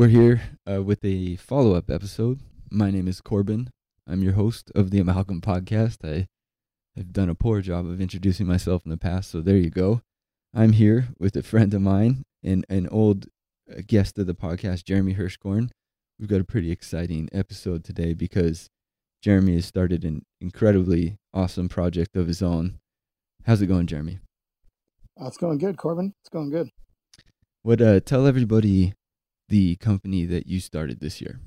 we're here uh, with a follow up episode. My name is Corbin. I'm your host of the Amalgam Podcast. I have done a poor job of introducing myself in the past, so there you go. I'm here with a friend of mine and an old uh, guest of the podcast, Jeremy Hirschkorn. We've got a pretty exciting episode today because Jeremy has started an incredibly awesome project of his own. How's it going, Jeremy? Uh, it's going good, Corbin. It's going good. What uh tell everybody the company that you started this year.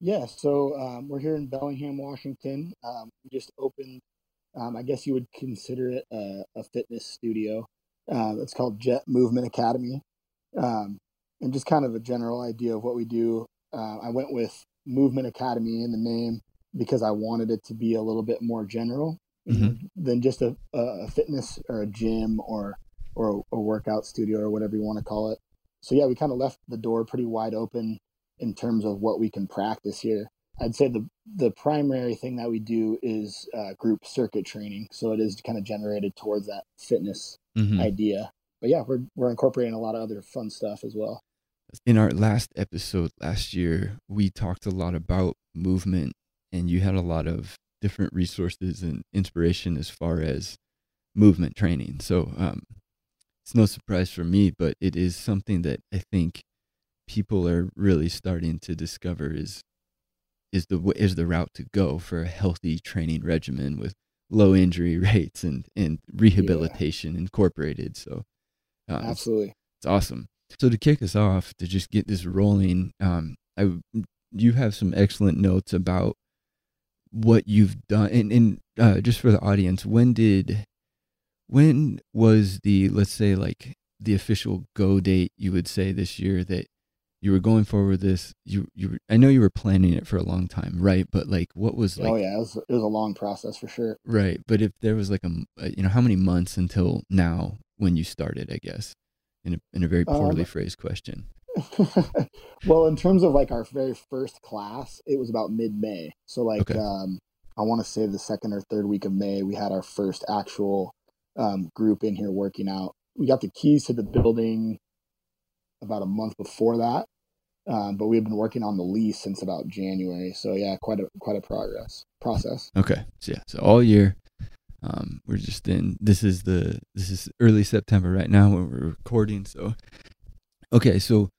Yeah, so um, we're here in Bellingham, Washington. Um, we just opened, um, I guess you would consider it a, a fitness studio. Uh, it's called Jet Movement Academy. Um, and just kind of a general idea of what we do. Uh, I went with Movement Academy in the name because I wanted it to be a little bit more general mm-hmm. than just a, a fitness or a gym or or a, a workout studio or whatever you want to call it. So yeah, we kind of left the door pretty wide open in terms of what we can practice here. I'd say the the primary thing that we do is uh, group circuit training. So it is kind of generated towards that fitness mm-hmm. idea. But yeah, we're we're incorporating a lot of other fun stuff as well. In our last episode last year, we talked a lot about movement, and you had a lot of different resources and inspiration as far as movement training. So um, it's no surprise for me, but it is something that I think people are really starting to discover is is the is the route to go for a healthy training regimen with low injury rates and and rehabilitation yeah. incorporated. So uh, absolutely, it's, it's, awesome. So to kick us off, to just get this rolling, um, I you have some excellent notes about what you've done, and and uh, just for the audience, when did when was the let's say like the official go date you would say this year that you were going forward with this? You you i know you were planning it for a long time right? But like what was like oh yeah it was, it was a long process for sure. Right but if there was like a uh, you know how many months until now when you started i guess in a, in a very poorly um, phrased question? well in terms of like our very first class it was about mid-may. So like okay. um i want to say the second or third week of may we had our first actual um, group in here working out. We got the keys to the building about a month before that, um, but we've been working on the lease since about January. So yeah, quite a quite a progress process. Okay, so yeah, so all year, um, we're just in. This is the this is early September right now when we're recording. So okay, so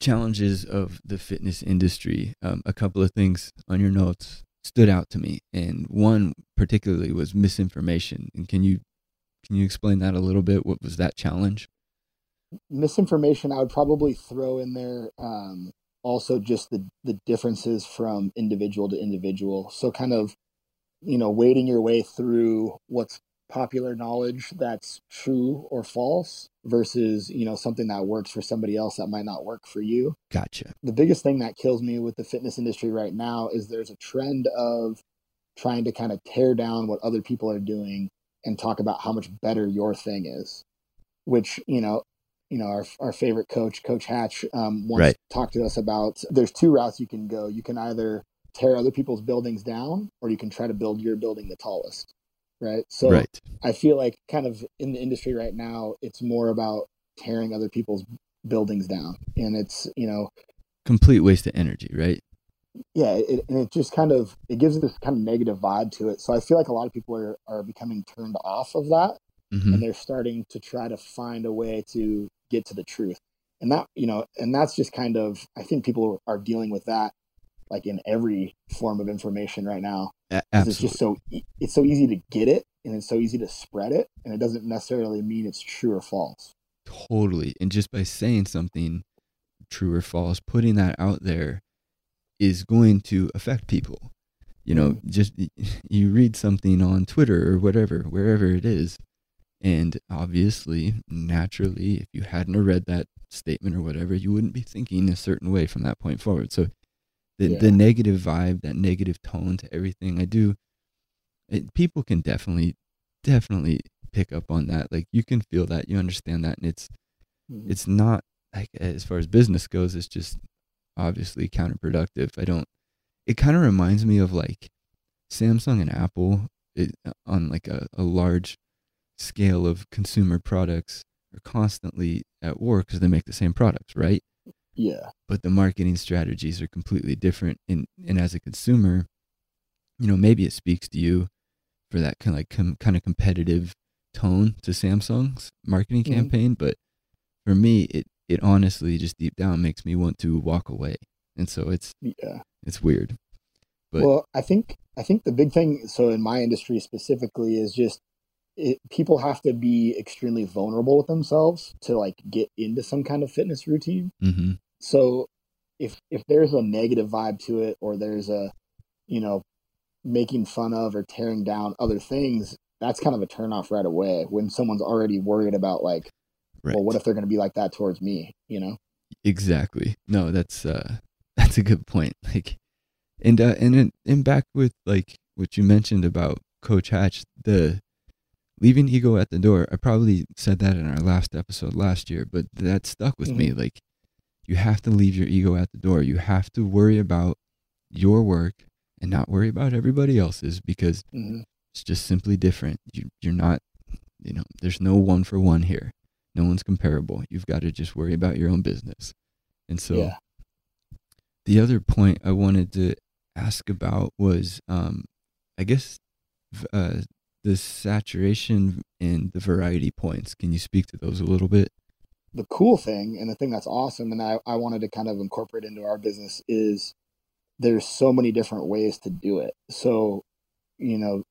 challenges of the fitness industry. Um, a couple of things on your notes stood out to me, and one particularly was misinformation. And can you can you explain that a little bit? What was that challenge? Misinformation, I would probably throw in there um, also just the, the differences from individual to individual. So, kind of, you know, wading your way through what's popular knowledge that's true or false versus you know something that works for somebody else that might not work for you gotcha the biggest thing that kills me with the fitness industry right now is there's a trend of trying to kind of tear down what other people are doing and talk about how much better your thing is, which, you know, you know, our, our favorite coach, Coach Hatch, um, once right. talked to us about there's two routes you can go. You can either tear other people's buildings down or you can try to build your building the tallest. Right. So right. I feel like kind of in the industry right now, it's more about tearing other people's buildings down. And it's, you know, complete waste of energy, right? Yeah, it, and it just kind of it gives this kind of negative vibe to it. So I feel like a lot of people are are becoming turned off of that, mm-hmm. and they're starting to try to find a way to get to the truth. And that you know, and that's just kind of I think people are dealing with that like in every form of information right now. It's just so it's so easy to get it, and it's so easy to spread it, and it doesn't necessarily mean it's true or false. Totally, and just by saying something true or false, putting that out there is going to affect people. You know, mm. just you read something on Twitter or whatever, wherever it is, and obviously, naturally, if you hadn't read that statement or whatever, you wouldn't be thinking a certain way from that point forward. So, the yeah. the negative vibe, that negative tone to everything I do, it, people can definitely, definitely pick up on that. Like you can feel that, you understand that, and it's mm-hmm. it's not like as far as business goes, it's just obviously counterproductive. I don't. It kind of reminds me of like Samsung and Apple it, on like a, a large scale of consumer products are constantly at war because they make the same products, right? Yeah. But the marketing strategies are completely different. And and as a consumer, you know, maybe it speaks to you for that kind of like com- kind of competitive tone to Samsung's marketing Mhm. campaign, but for me, it it honestly just deep down makes me want to walk away. And so it's Yeah. it's weird. But well, I think I think the big thing, so in my industry specifically, is just it, people have to be extremely vulnerable with themselves to like get into some kind of fitness routine. mhm. So if if there's a negative vibe to it, or there's a you know making fun of or tearing down other things, that's kind of a turnoff right away. When someone's already worried about like, right. well, what if they're going to be like that towards me? You know? Exactly. No, that's uh that's a good point. Like and uh and and back with like what you mentioned about Coach Hatch, the leaving ego at the door. I probably said that in our last episode last year, but that stuck with me. Like you have to leave your ego at the door. You have to worry about your work and not worry about everybody else's because hmm it's just simply different. You you're not you know, there's no one for one here. No one's comparable. You've got to just worry about your own business. And so yeah. the other point I wanted to ask about was, um, I guess, uh, the saturation and the variety points. Can you speak to those a little bit? the cool thing and the thing that's awesome and I, I wanted to kind of incorporate into our business is there's so many different ways to do it so you know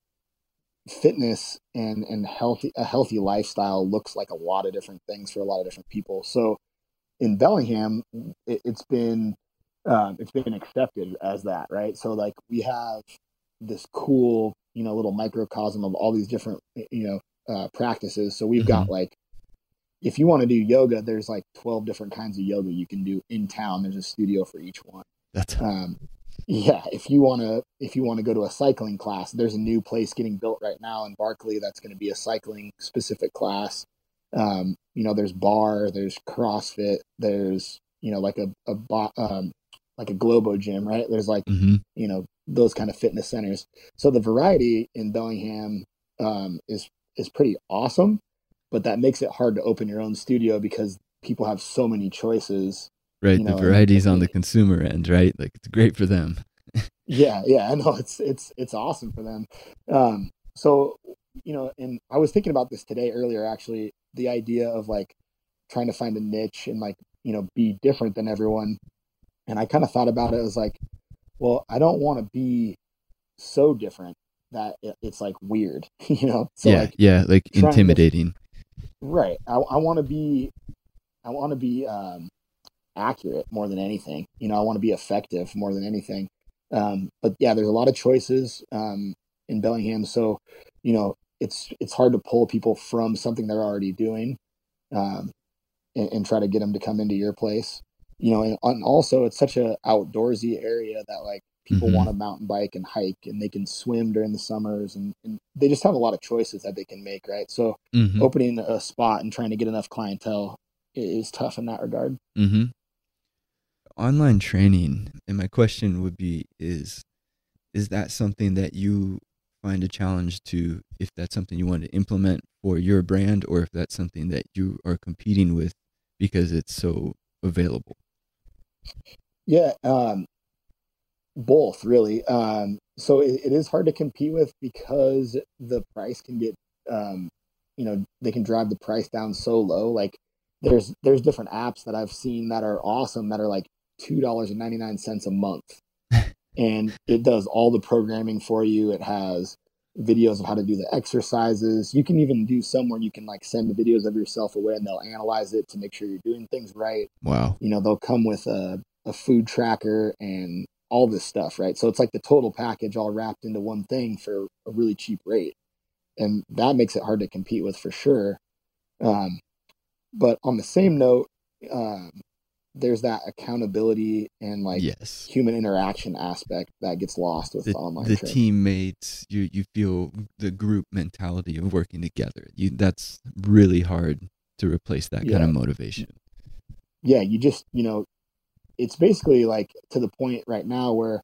fitness and and healthy a healthy lifestyle looks like a lot of different things for a lot of different people so in bellingham it, it's been um, it's been accepted as that right so like we have this cool you know little microcosm of all these different you know uh, practices so we've got like if you want to do yoga, there's like 12 different kinds of yoga you can do in town. There's a studio for each one. That's Um, yeah, if you want to, if you want to go to a cycling class, there's a new place getting built right now in Barkley that's going to be a cycling specific class. Um, you know, there's barre, there's CrossFit, there's you know like a a bo- um, like a Globo gym, right? There's like hmm you know those kind of fitness centers. So the variety in Bellingham um, is is pretty awesome, but that makes it hard to open your own studio because people have so many choices. Right. You the know, variety's on the consumer end, right? Like it's great for them. Yeah, yeah, I know it's it's it's awesome for them. Um, so you know, and I was thinking about this today earlier. Actually, the idea of like trying to find a niche and like you know be different than everyone, and I kind of thought about it as like, well, I don't want to be so different that it's like weird, you know. So yeah, like yeah, like trying to- intimidating. Right. I, I want to be, I want to be um, accurate more than anything. You know, I want to be effective more than anything. Um, but yeah, there's a lot of choices um, in Bellingham, so you know it's it's hard to pull people from something they're already doing, um, and, and try to get them to come into your place. You know, and, and also it's such a outdoorsy area that like people Mhm. want to mountain bike and hike, and they can swim during the summers, and, and they just have a lot of choices that they can make. Right. So hmm opening a spot and trying to get enough clientele is tough in that regard. hmm Online training, and my question would be: is is that something that you find a challenge to? If that's something you want to implement for your brand, or if that's something that you are competing with because it's so available? Yeah, um, both really. Um, so it, it is hard to compete with because the price can get, um, you know, they can drive the price down so low. Like there's there's different apps that I've seen that are awesome that are like two dollars and ninety nine cents a month, and it does all the programming for you. It has videos of how to do the exercises. You can even do some where you can like send the videos of yourself away and they'll analyze it to make sure you're doing things right Wow. you know they'll come with a, a food tracker and all this stuff right so it's like the total package all wrapped into one thing for a really cheap rate and that makes it hard to compete with for sure um, but on the same note um, there's that accountability and like yes. human interaction aspect that gets lost with The, online the training. teammates, you you feel the group mentality of working together. You that's really hard to replace that kind of motivation. yeah, you just, you know, it's basically like to the point right now where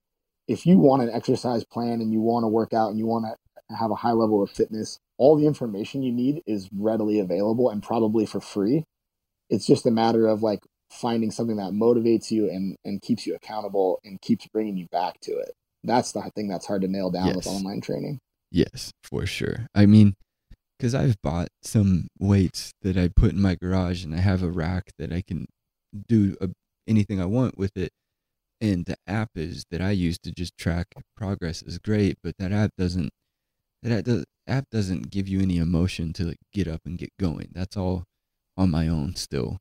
if you want an exercise plan and you want to work out and you want to have a high level of fitness, all the information you need is readily available and probably for free. It's just a matter of like finding something that motivates you and and keeps you accountable and keeps bringing you back to it. That's the thing that's hard to nail down Yes. with online training. Yes, for sure. I mean, because I've bought some weights that I put in my garage, and I have a rack that I can do a, anything I want with it. And the app is that I use to just track progress is great, but that app doesn't. That app, does, app doesn't give you any emotion to like get up and get going. That's all on my own still,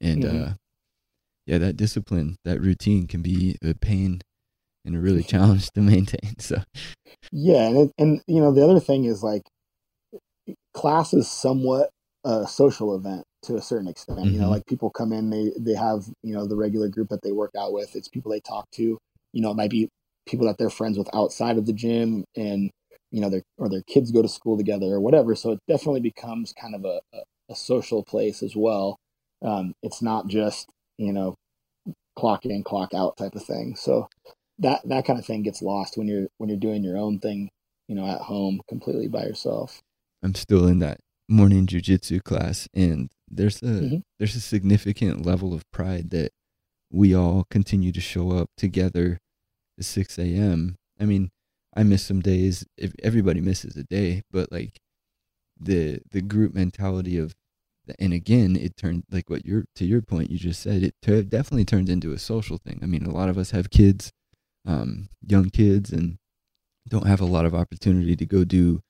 and Mhm. uh, yeah, that discipline, that routine can be a pain and a really challenge to maintain. So Yeah, and it, and you know the other thing is like class is somewhat a social event to a certain extent. You know, Mhm. like people come in, they they have you know the regular group that they work out with. It's people they talk to. You know, it might be people that they're friends with outside of the gym, and you know, their or their kids go to school together or whatever. So it definitely becomes kind of a a, a social place as well. Um, it's not just you know clock in clock out type of thing. So that that kind of thing gets lost when you're when you're doing your own thing, you know, at home completely by yourself. I'm still in that morning jujitsu class, and there's a Mhm. there's a significant level of pride that we all continue to show up together at 6 a.m. I mean, I miss some days. If everybody misses a day, but like the the group mentality of, and again, it turned like what you're to your point you just said. It tur- definitely turns into a social thing. I mean, a lot of us have kids, um, young kids, and don't have a lot of opportunity to go do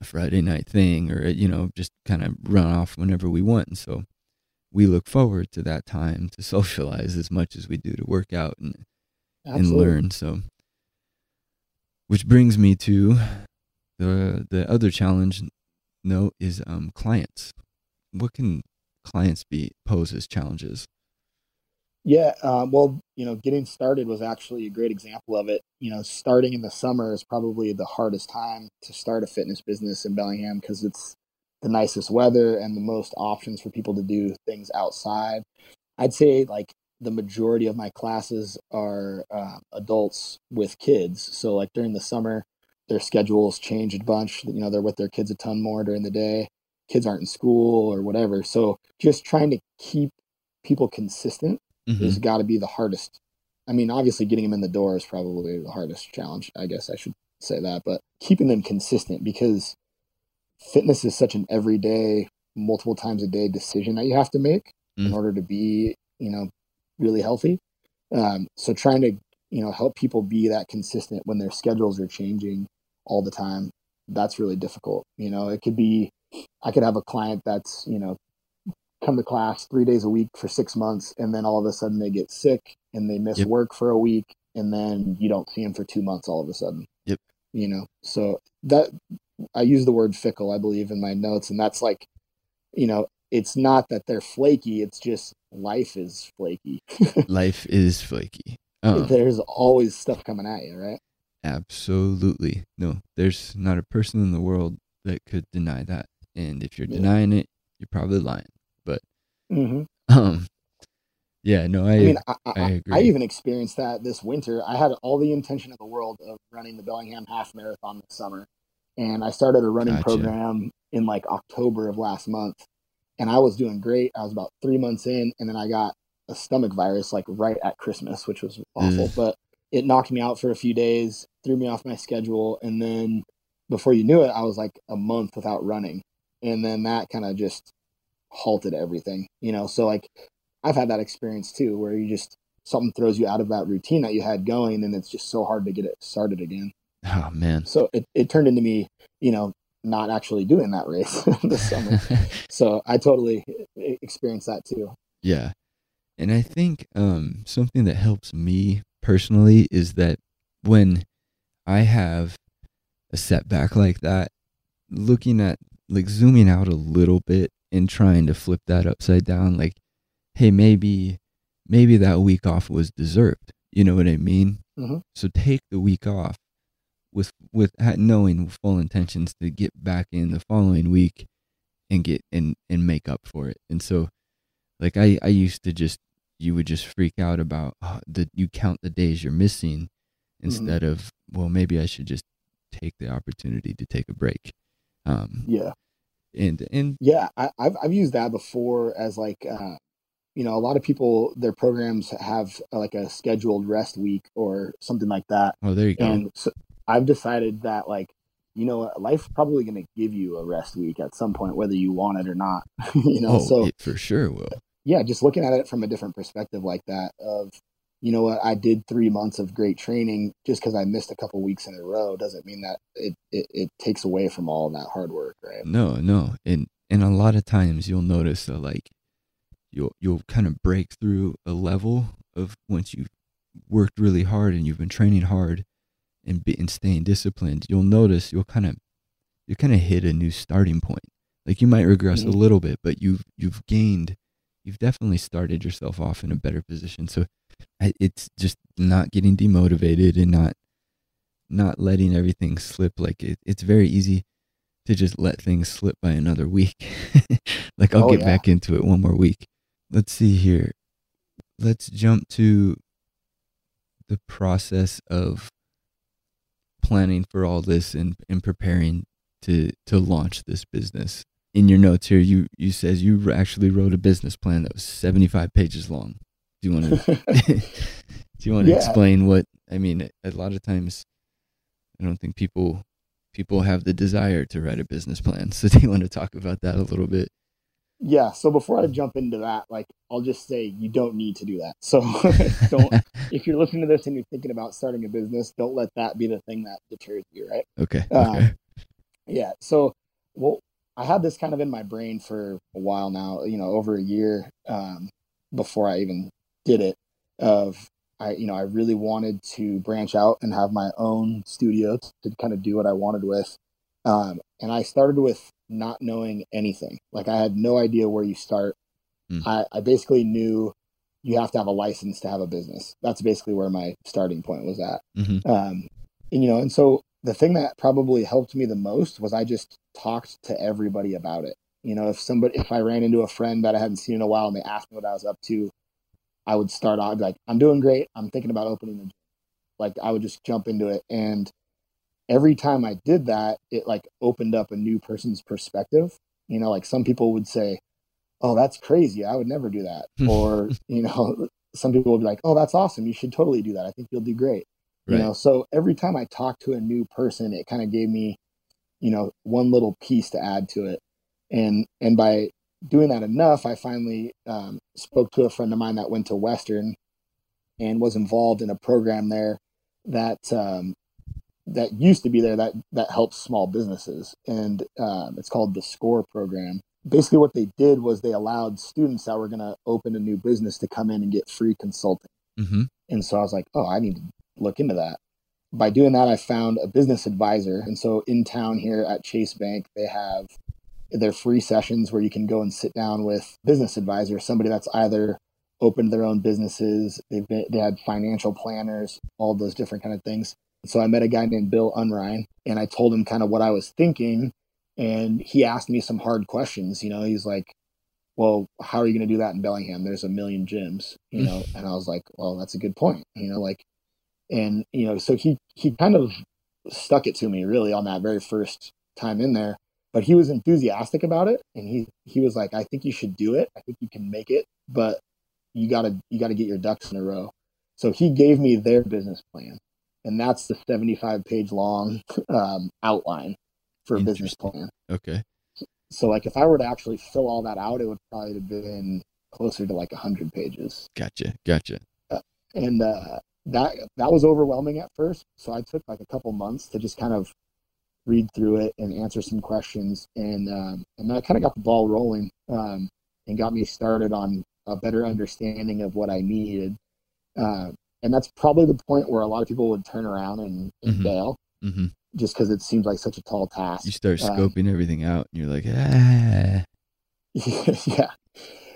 a Friday night thing or you know just kind of run off whenever we want. And so we look forward to that time to socialize as much as we do to work out and and learn. So, which brings me to the the other challenge note is um clients. What can clients be pose as challenges? Yeah, um, well, you know, getting started was actually a great example of it. You know, starting in the summer is probably the hardest time to start a fitness business in Bellingham because it's the nicest weather and the most options for people to do things outside. I'd say like the majority of my classes are uh, adults with kids. So like during the summer, their schedules change a bunch. You know, they're with their kids a ton more during the day. Kids aren't in school or whatever. So just trying to keep people consistent Mhm. has got to be the hardest. I mean, obviously, getting them in the door is probably the hardest challenge. I guess I should say that, but keeping them consistent because fitness is such an everyday, multiple times a day decision that you have to make in Mm. order to be, you know, really healthy. Um, so trying to, you know, help people be that consistent when their schedules are changing all the time, that's really difficult. You know, it could be, I could have a client that's, you know, come to class three days a week for six months and then all of a sudden they get sick and they miss Yep. work for a week and then you don't see them for two months all of a sudden Yep. you know so that i use the word fickle i believe in my notes and that's like you know it's not that they're flaky it's just life is flaky Life is flaky. Um, there's always stuff coming at you right Absolutely. No, there's not a person in the world that could deny that. And if you're Yeah. denying it, you're probably lying. mm-hmm. Um, yeah, no, I, I mean, I, I I, I, even experienced that this winter. I had all the intention of the world of running the Bellingham Half Marathon this summer, and I started a running Gotcha. program in like October of last month, and I was doing great. I was about three months in, and then I got a stomach virus like right at Christmas, which was awful. But it knocked me out for a few days, threw me off my schedule, and then before you knew it, I was like a month without running, and then that kind of just halted everything, you know. So like I've had that experience too, where you just something throws you out of that routine that you had going, and it's just so hard to get it started again. oh man. So it, it turned into me, you know, not actually doing that race this summer. So I totally experienced that too. yeah. And I think um, something that helps me personally is that when I have a setback like that, looking at like zooming out a little bit and trying to flip that upside down, like, hey, maybe, maybe that week off was deserved. You know what I mean? Mhm. So take the week off with with knowing full intentions to get back in the following week and get and and make up for it. And so, like I I used to just you would just freak out about oh, the you count the days you're missing instead of well maybe I should just take the opportunity to take a break. Um, Yeah. And and Yeah. I, I've, I've used that before as like, uh, you know, a lot of people, their programs have uh, like a scheduled rest week or something like that. Oh, there you go. And so I've decided that like, you know, life's probably going to give you a rest week at some point, whether you want it or not. you know, oh, so it for sure will. yeah, just looking at it from a different perspective like that of, you know what, I did three months of great training just because I missed a couple weeks in a row doesn't mean that it, it, it takes away from all that hard work, right? No, no, and and a lot of times you'll notice that like you'll you'll kind of break through a level of once you've worked really hard and you've been training hard and be, and staying disciplined. You'll notice you'll kind of you kind of hit a new starting point. Like you might regress Mhm. a little bit, but you've you've gained. You've definitely started yourself off in a better position. So it's just not getting demotivated and not not letting everything slip. Like it, it's very easy to just let things slip by another week. like I'll Oh, get yeah. back into it one more week. Let's see here. Let's jump to the process of planning for all this and, and preparing to to launch this business. In your notes here, you you says you actually wrote a business plan that was seventy five pages long. Do you want to do you want to Yeah. explain what I mean? A lot of times, I don't think people people have the desire to write a business plan. So do you want to talk about that a little bit? yeah. So before I jump into that, like, I'll just say you don't need to do that. So don't, if you're listening to this and you're thinking about starting a business, don't let that be the thing that deters you, right? okay. Um, Okay. Yeah. So, well, I had this kind of in my brain for a while now, you know, over a year um, before I even did it. Of I, you know, I really wanted to branch out and have my own studio to kind of do what I wanted with. Um, and I started with not knowing anything. Like I had no idea where you start. Hmm. I, I basically knew you have to have a license to have a business. That's basically where my starting point was at. hmm Um, and, you know, and so the thing that probably helped me the most was I just talked to everybody about it. You know, if somebody, if I ran into a friend that I hadn't seen in a while and they asked me what I was up to, I would start off like, I'm doing great. I'm thinking about opening a gym. Like I would just jump into it. And every time I did that, it like opened up a new person's perspective. You know, like some people would say, Oh, that's crazy. I would never do that. Hmm. or, you know, some people would be like, Oh, that's awesome. You should totally do that. I think you'll do great you know so every time i talked to a new person it kind of gave me you know one little piece to add to it and and by doing that enough i finally um, spoke to a friend of mine that went to western and was involved in a program there that um, that used to be there that that helps small businesses and um, it's called the score program basically what they did was they allowed students that were going to open a new business to come in and get free consulting hmm and so I was like, oh, I need to look into that. By doing that, I found a business advisor. And so in town here at Chase Bank, they have their free sessions where you can go and sit down with business advisors, somebody that's either opened their own businesses, they've been, they had financial planners, all those different kind of things. So I met a guy named Bill Unrein and I told him kind of what I was thinking. And he asked me some hard questions. You know, he's like, well, how are you going to do that in Bellingham? There's a million gyms, you know? and I was like, well, that's a good point, you know, like, and, you know, so he, he kind of stuck it to me really on that very first time in there, but he was enthusiastic about it. And he, he was like, I think you should do it. I think you can make it, but you gotta, you gotta get your ducks in a row. So he gave me their business plan and that's the 75 page long um, outline for a business plan Okay. so like if I were to actually fill all that out, it would probably have been closer to like a hundred pages. Gotcha. Gotcha. And uh, that that was overwhelming at first. So I took like a couple months to just kind of read through it and answer some questions, and um, and that kind of got the ball rolling um, and got me started on a better understanding of what I needed. Uh, and that's probably the point where a lot of people would turn around and, and Mhm. bail hmm just because it seems like such a tall task. You start Um, scoping everything out, and you're like, ah. yeah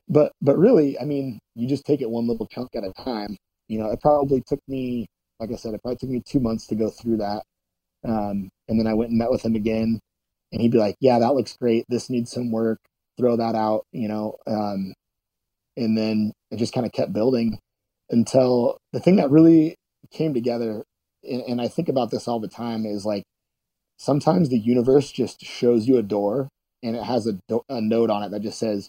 but but really i mean you just take it one little chunk at a time you know it probably took me like i said it probably took me two months to go through that um, and then i went and met with him again and he'd be like yeah that looks great this needs some work throw that out you know um, and then it just kind of kept building until the thing that really came together and, and i think about this all the time is like sometimes the universe just shows you a door and it has a, do- a note on it that just says,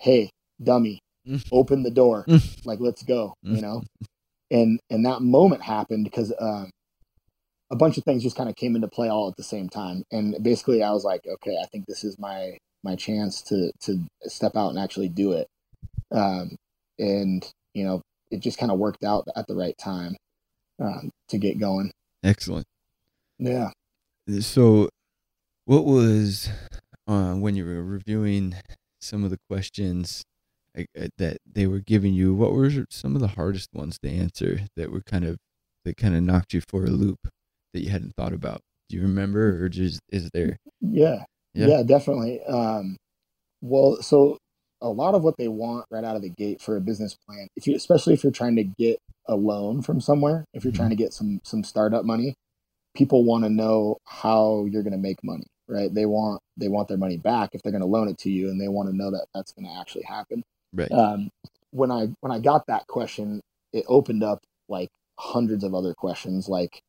"Hey, dummy, mm. open the door, like let's go, you know. And and that moment happened because um, a bunch of things just kind of came into play all at the same time. And basically, I was like, okay, I think this is my my chance to to step out and actually do it. Um, and you know, it just kind of worked out at the right time um, to get going. Excellent. Yeah. So, what was uh, when you were reviewing some of the questions uh, that they were giving you? What were some of the hardest ones to answer that were kind of that kind of knocked you for a loop that you hadn't thought about? Do you remember, or just is there? Yeah, yeah, yeah definitely. Um, well, so a lot of what they want right out of the gate for a business plan, if you especially if you're trying to get a loan from somewhere, if you're mm-hmm. trying to get some some startup money, people want to know how you're going to make money, right? They want they want their money back if they're going to loan it to you, and they want to know that that's going to actually happen. Right. Um, when I when I got that question, it opened up like hundreds of other questions, like,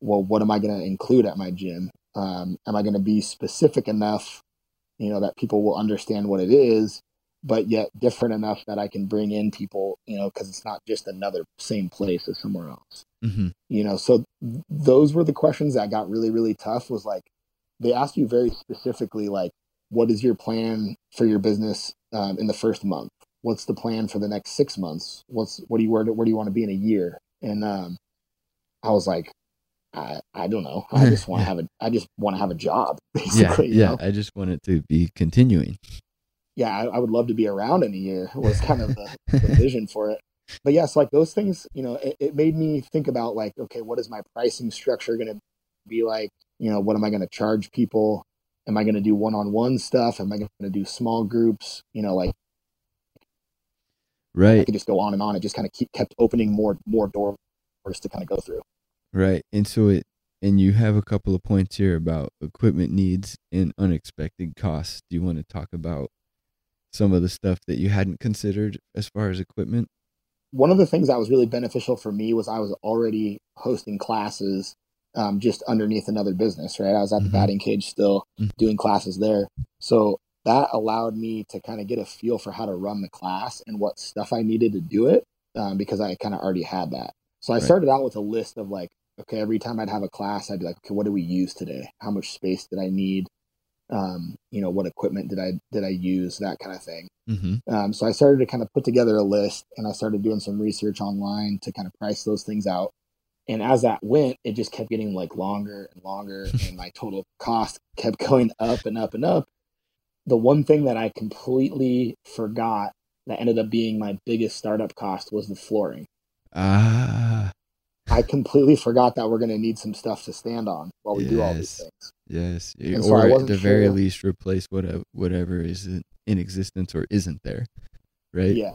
well, what am I going to include at my gym? Um, am I going to be specific enough, you know, that people will understand what it is? but yet different enough that I can bring in people, you know, because it's not just another same place as somewhere else. Mm-hmm. You know, so th- those were the questions that got really, really tough. Was like they asked you very specifically, like, what is your plan for your business um, in the first month? What's the plan for the next six months? What's what do you where, where do you want to be in a year? And um, I was like, I, I don't know. I just want to have a I just want to have a job. Basically, yeah, yeah. I just want it to be continuing yeah, I, I, would love to be around in a year was kind of the, the vision for it. But yes, like those things, you know, it, it made me think about like, okay, what is my pricing structure going to be like? You know, what am I going to charge people? Am I going to do one-on-one stuff? Am I going to do small groups? You know, like, right. I could just go on and on. It just kind of keep kept opening more more doors to kind of go through. Right, and so it and you have a couple of points here about equipment needs and unexpected costs. Do you want to talk about some of the stuff that you hadn't considered as far as equipment? One of the things that was really beneficial for me was I was already hosting classes um, just underneath another business, right? I was at the mm-hmm. batting cage still mm-hmm. doing classes there. So that allowed me to kind of get a feel for how to run the class and what stuff I needed to do it um, because I kind of already had that. So I right. started out with a list of like, okay, every time I'd have a class, I'd be like, okay, what do we use today? How much space did I need? um, you know, what equipment did I did I use, that kind of thing. Mm-hmm. Um, so I started to kind of put together a list, and I started doing some research online to kind of price those things out. And as that went, it just kept getting like longer and longer, and my total cost kept going up and up and up. The one thing that I completely forgot that ended up being my biggest startup cost was the flooring. Ah. I completely forgot that we're going to need some stuff to stand on while we yes. do all these things. Yes, and or so at the very sure. least replace whatever whatever is in existence or isn't there, right? Yeah,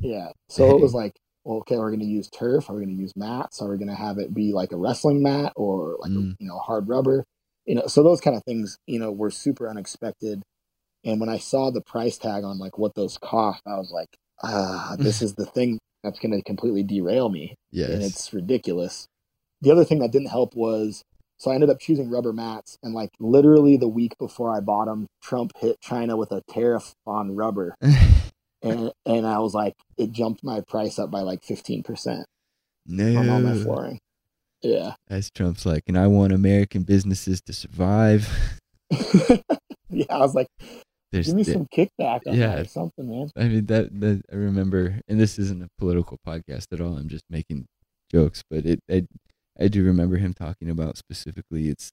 yeah. So it was like, okay, we're going to use turf. Are we going to use mats? Are we going to have it be like a wrestling mat or like mm. a, you know hard rubber? You know, so those kind of things, you know, were super unexpected. And when I saw the price tag on like what those cost, I was like, ah, this is the thing that's going to completely derail me. Yes. And it's ridiculous. The other thing that didn't help was so I ended up choosing rubber mats, and like literally the week before I bought them, Trump hit China with a tariff on rubber, and and I was like, it jumped my price up by like fifteen percent. No, on all my flooring. Yeah, as Trump's like, and I want American businesses to survive. yeah, I was like, there's Give me some kickback on yeah, something, man. I mean that, that I remember, and this isn't a political podcast at all. I'm just making jokes, but it I, I do remember him talking about specifically it's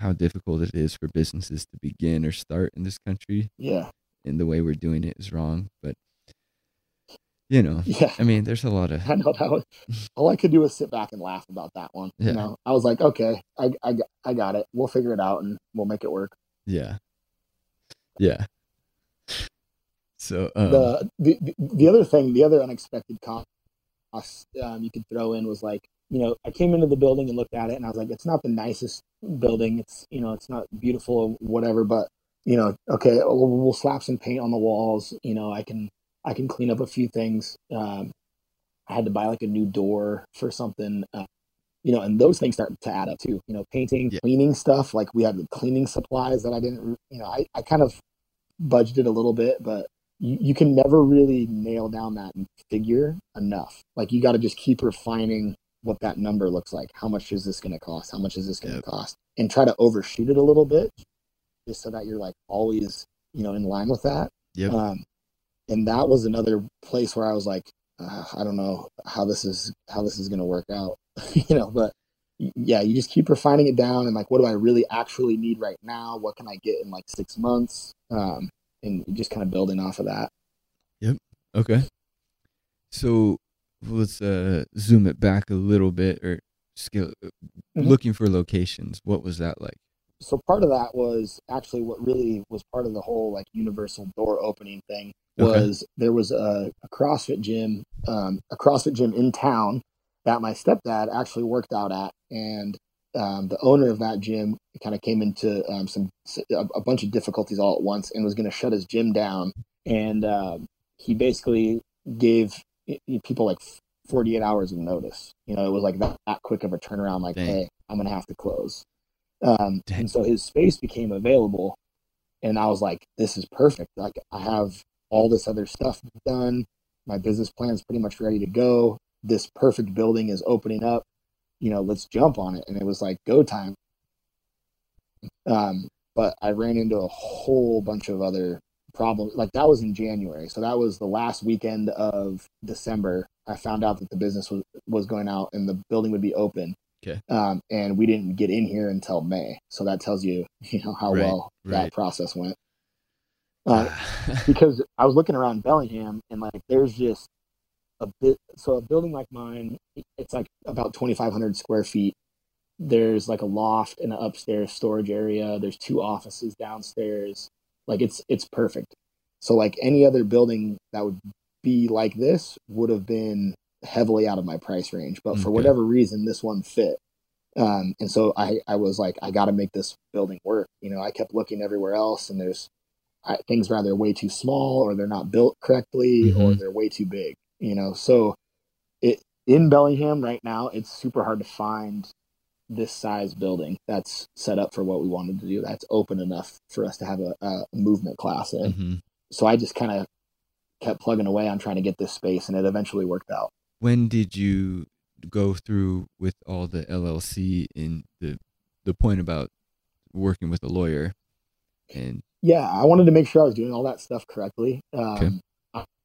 how difficult it is for businesses to begin or start in this country. Yeah, and the way we're doing it is wrong. But you know, yeah. I mean, there's a lot of. I know that was all I could do was sit back and laugh about that one. Yeah. You know, I was like, okay, I, I, I got it. We'll figure it out and we'll make it work. Yeah, yeah. So um, the, the the other thing, the other unexpected cost um, you could throw in was like, you know, I came into the building and looked at it, and I was like, it's not the nicest building. It's you know, it's not beautiful or whatever, but you know, okay, we'll, we'll slap some paint on the walls. You know, I can I can clean up a few things. Um, I had to buy like a new door for something. Uh, you know, and those things start to add up too. You know, painting, yeah. cleaning stuff. Like we had the cleaning supplies that I didn't. You know, I, I kind of budgeted a little bit, but you, you can never really nail down that figure enough. Like you got to just keep refining what that number looks like. How much is this going to cost? How much is this going to yep. cost? And try to overshoot it a little bit, just so that you're like always, you know, in line with that. Yep. Um, and that was another place where I was like, uh, I don't know how this is how this is going to work out, you know. But yeah, you just keep refining it down and like, what do I really actually need right now? What can I get in like six months? Um, and just kind of building off of that. Yep. Okay. So let's uh, zoom it back a little bit or skill uh, mm-hmm. looking for locations. What was that like? So part of that was actually what really was part of the whole like universal door opening thing was okay. there was a, a CrossFit gym, um, a CrossFit gym in town that my stepdad actually worked out at, and um, the owner of that gym kind of came into um, some a, a, bunch of difficulties all at once and was going to shut his gym down. And um, he basically gave people like 48 hours of notice. You know, it was like that, that quick of a turnaround. Like, Dang. hey, I'm going to have to close. Um, and so his space became available, and I was like, this is perfect. Like, I have all this other stuff done. My business plan is pretty much ready to go. This perfect building is opening up you know, let's jump on it. And it was like go time. Um, but I ran into a whole bunch of other problems. Like that was in January. So that was the last weekend of December. I found out that the business was, was going out and the building would be open. Okay. Um, and we didn't get in here until May. So that tells you, you know, how right, well right. that process went. Uh, because I was looking around Bellingham and like there's just a bit so a building like mine it's like about 2500 square feet. There's like a loft and an upstairs storage area. There's two offices downstairs. Like it's it's perfect. So like any other building that would be like this would have been heavily out of my price range but okay. for whatever reason this one fit. Um, and so i i was like i got to make this building work. You know i kept looking everywhere else and there's things are either way too small or they're not built correctly mm-hmm. or they're way too big you know so it in bellingham right now it's super hard to find this size building that's set up for what we wanted to do that's open enough for us to have a, a movement class in mm-hmm. so i just kind of kept plugging away on trying to get this space and it eventually worked out when did you go through with all the llc in the the point about working with a lawyer and yeah i wanted to make sure i was doing all that stuff correctly um, okay.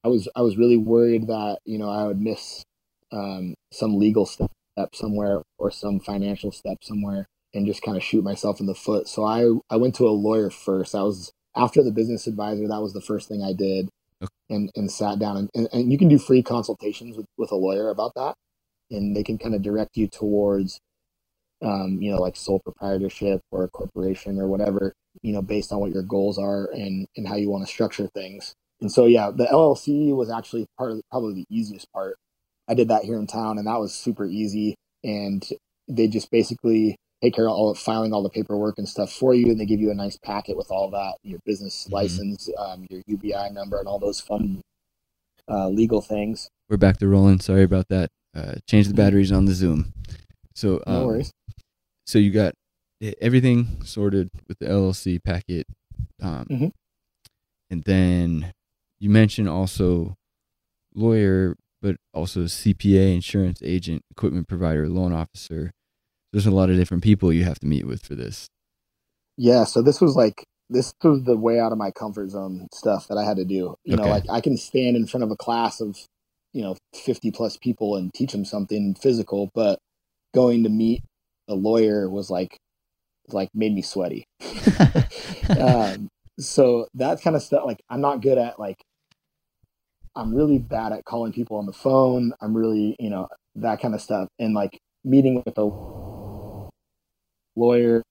I was I was really worried that you know I would miss um, some legal step somewhere or some financial step somewhere and just kind of shoot myself in the foot. So I I went to a lawyer first. I was after the business advisor. That was the first thing I did, okay. and and sat down and, and, and you can do free consultations with with a lawyer about that, and they can kind of direct you towards. Um, you know, like sole proprietorship or a corporation or whatever, you know, based on what your goals are and, and how you want to structure things. And so, yeah, the LLC was actually part of the, probably the easiest part. I did that here in town, and that was super easy. And they just basically take care of all of filing all the paperwork and stuff for you, and they give you a nice packet with all that your business mm-hmm. license, um, your UBI number, and all those fun uh, legal things. We're back to rolling. Sorry about that. Uh, change the mm-hmm. batteries on the Zoom. So, um, no worries. So you got everything sorted with the LLC packet, um, mm-hmm. and then you mentioned also lawyer, but also CPA, insurance agent, equipment provider, loan officer. There's a lot of different people you have to meet with for this. Yeah, so this was like this was the way out of my comfort zone stuff that I had to do. You okay. know, like I can stand in front of a class of, you know, 50 plus people and teach them something physical, but going to meet a lawyer was like like made me sweaty. um, so that kind of stuff like i'm not good at like i'm really bad at calling people on the phone. I'm really you know that kind of stuff. And like meeting with a lawyer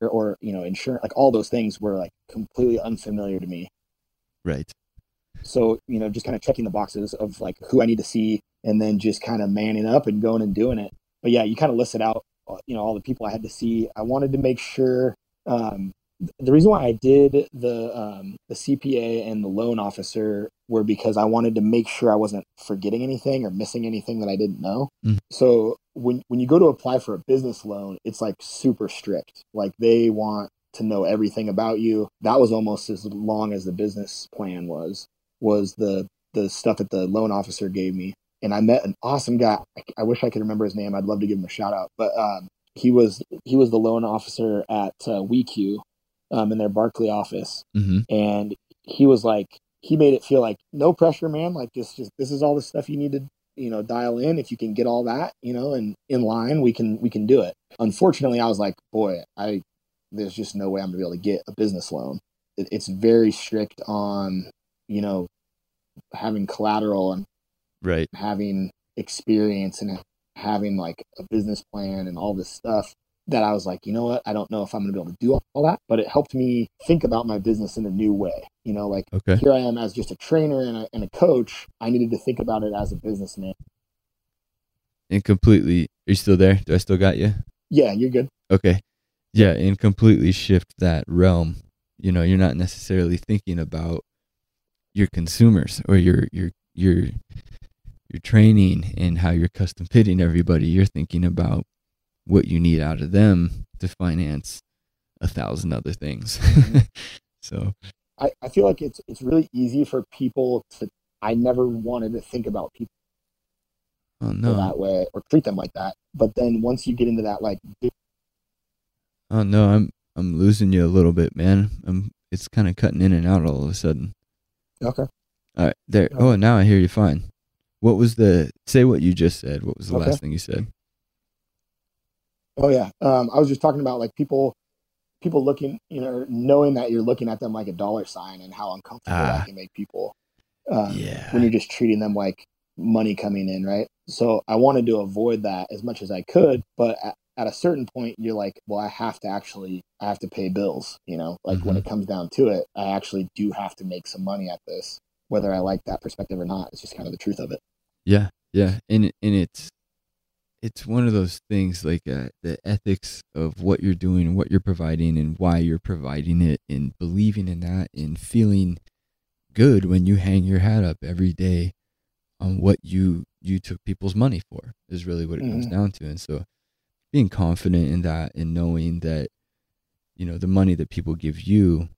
or you know insurance like all those things were like completely unfamiliar to me. Right. So you know just kind of checking the boxes of like who i need to see and then just kind of manning up and going and doing it. But yeah you kind of list it out you know all the people i had to see i wanted to make sure um, the reason why I did the um, the CPA and the loan officer were because I wanted to make sure I wasn't forgetting anything or missing anything that I didn't know. Mm. So when when you go to apply for a business loan, it's like super strict. Like they want to know everything about you. That was almost as long as the business plan was. was the the stuff that the loan officer gave me. And I met an awesome guy. I, I wish I could remember his name. I'd love to give him a shout out. But um, he was he was the loan officer at uh, WECU um, in their Barkley office, Mm-hmm. and he was like he made it feel like no pressure, man. Like just just this is all the stuff you need to you know dial in. If you can get all that you know and in line, we can we can do it. Unfortunately, I was like, boy, I there's just no way I'm gonna be able to get a business loan. It, it's very strict on you know having collateral and Right. having experience and having like a business plan and all this stuff that I was like, you know what? I don't know if I'm going to be able to do all that, but it helped me think about my business in a new way. You know, like Okay. here I am as just a trainer and a, and a coach. I needed to think about it as a businessman. And completely. Are you still there? Do I still got you? Yeah, you're good. Okay. Yeah, and completely shift that realm. You know, you're not necessarily thinking about your consumers or your your your your training and how you're custom fitting everybody. You're thinking about what you need out of them to finance a thousand other things. Mm-hmm. so I, I feel like it's it's really easy for people to. I never wanted to think about people oh no. that way or treat them like that. But then once you get into that, like Oh no, I'm I'm losing you a little bit, man. I'm it's kind of cutting in and out all of a sudden. okay, All right, there. Oh, now I hear you fine. What was the say? What you just said? What was the Okay. last thing you said? Oh yeah. Um, I was just talking about like people, people looking, you know, knowing that you're looking at them like a dollar sign and how uncomfortable Ah. that can make people um, Yeah. when you're just treating them like money coming in, right? So I wanted to avoid that as much as I could, but at, at a certain point, you're like, well, I have to actually, I have to pay bills. You know, like when it comes down to it, I actually do have to make some money at this, whether I like that perspective or not. It's just kind of the truth of it. Yeah, yeah, and and it's it's one of those things like uh, the ethics of what you're doing, what you're providing, and why you're providing it, and believing in that, and feeling good when you hang your hat up every day on what you you took people's money for is really what it comes Mhm. down to, and so being confident in that and knowing that you know the money that people give you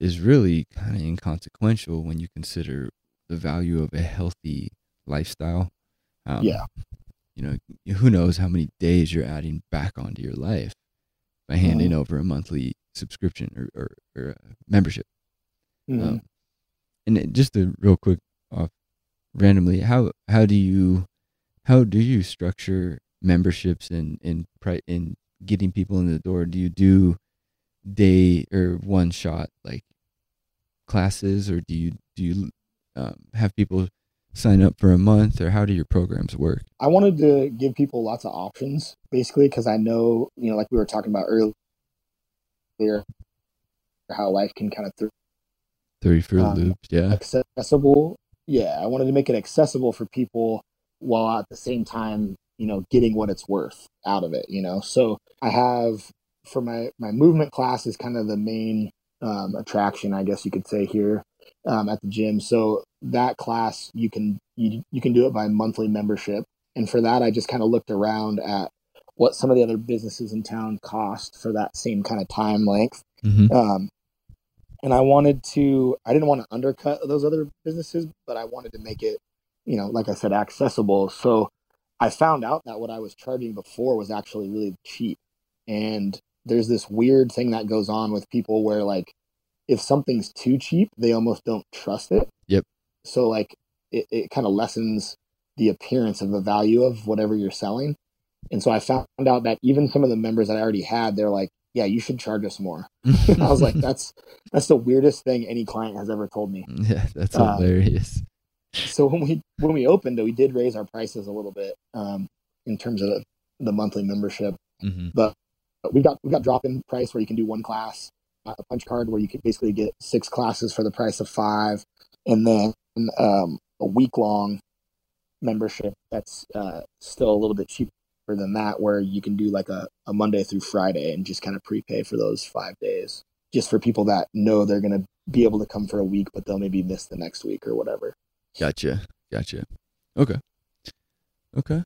is really kind of inconsequential when you consider the value of a healthy lifestyle. Um, Yeah. You know, who knows how many days you're adding back onto your life by handing over a monthly subscription or, or, or membership. Mhm. Um, and just a real quick off randomly, how how do you how do you structure memberships and and pri- and getting people in the door? Do you do day or one shot like classes, or do you do you um, have people sign up for a month, or how do your programs work? I wanted to give people lots of options, basically, because I know, you know, like we were talking about earlier, how life can kind of th- Thirty Fruit Um, Loops, yeah, accessible. Yeah, I wanted to make it accessible for people while at the same time, you know, getting what it's worth out of it. You know, so I have for my my movement class is kind of the main um, attraction, I guess you could say here um, at the gym. So that class you can you you can do it by monthly membership, and for that I just kind of looked around at what some of the other businesses in town cost for that same kind of time length hmm um, and I wanted to, I didn't want to undercut those other businesses, but I wanted to make it, you know, like I said, accessible. So I found out that what I was charging before was actually really cheap. And there's this weird thing that goes on with people where, like, if something's too cheap, they almost don't trust it. Yep. So, like, it, it kind of lessens the appearance of the value of whatever you're selling. And so I found out that even some of the members that I already had, they're like, yeah, you should charge us more. I was like, that's that's the weirdest thing any client has ever told me. yeah, that's um, hilarious. So when we when we opened, we did raise our prices a little bit um, in terms of the, monthly membership. hmm But we've got we've got drop in price where you can do one class, uh, a punch card where you can basically get six classes for the price of five, and then um, a week long membership that's uh, still a little bit cheaper than that, where you can do like a, a Monday through Friday and just kind of prepay for those five days, just for people that know they're going to be able to come for a week, but they'll maybe miss the next week or whatever. Gotcha, gotcha. Okay, okay.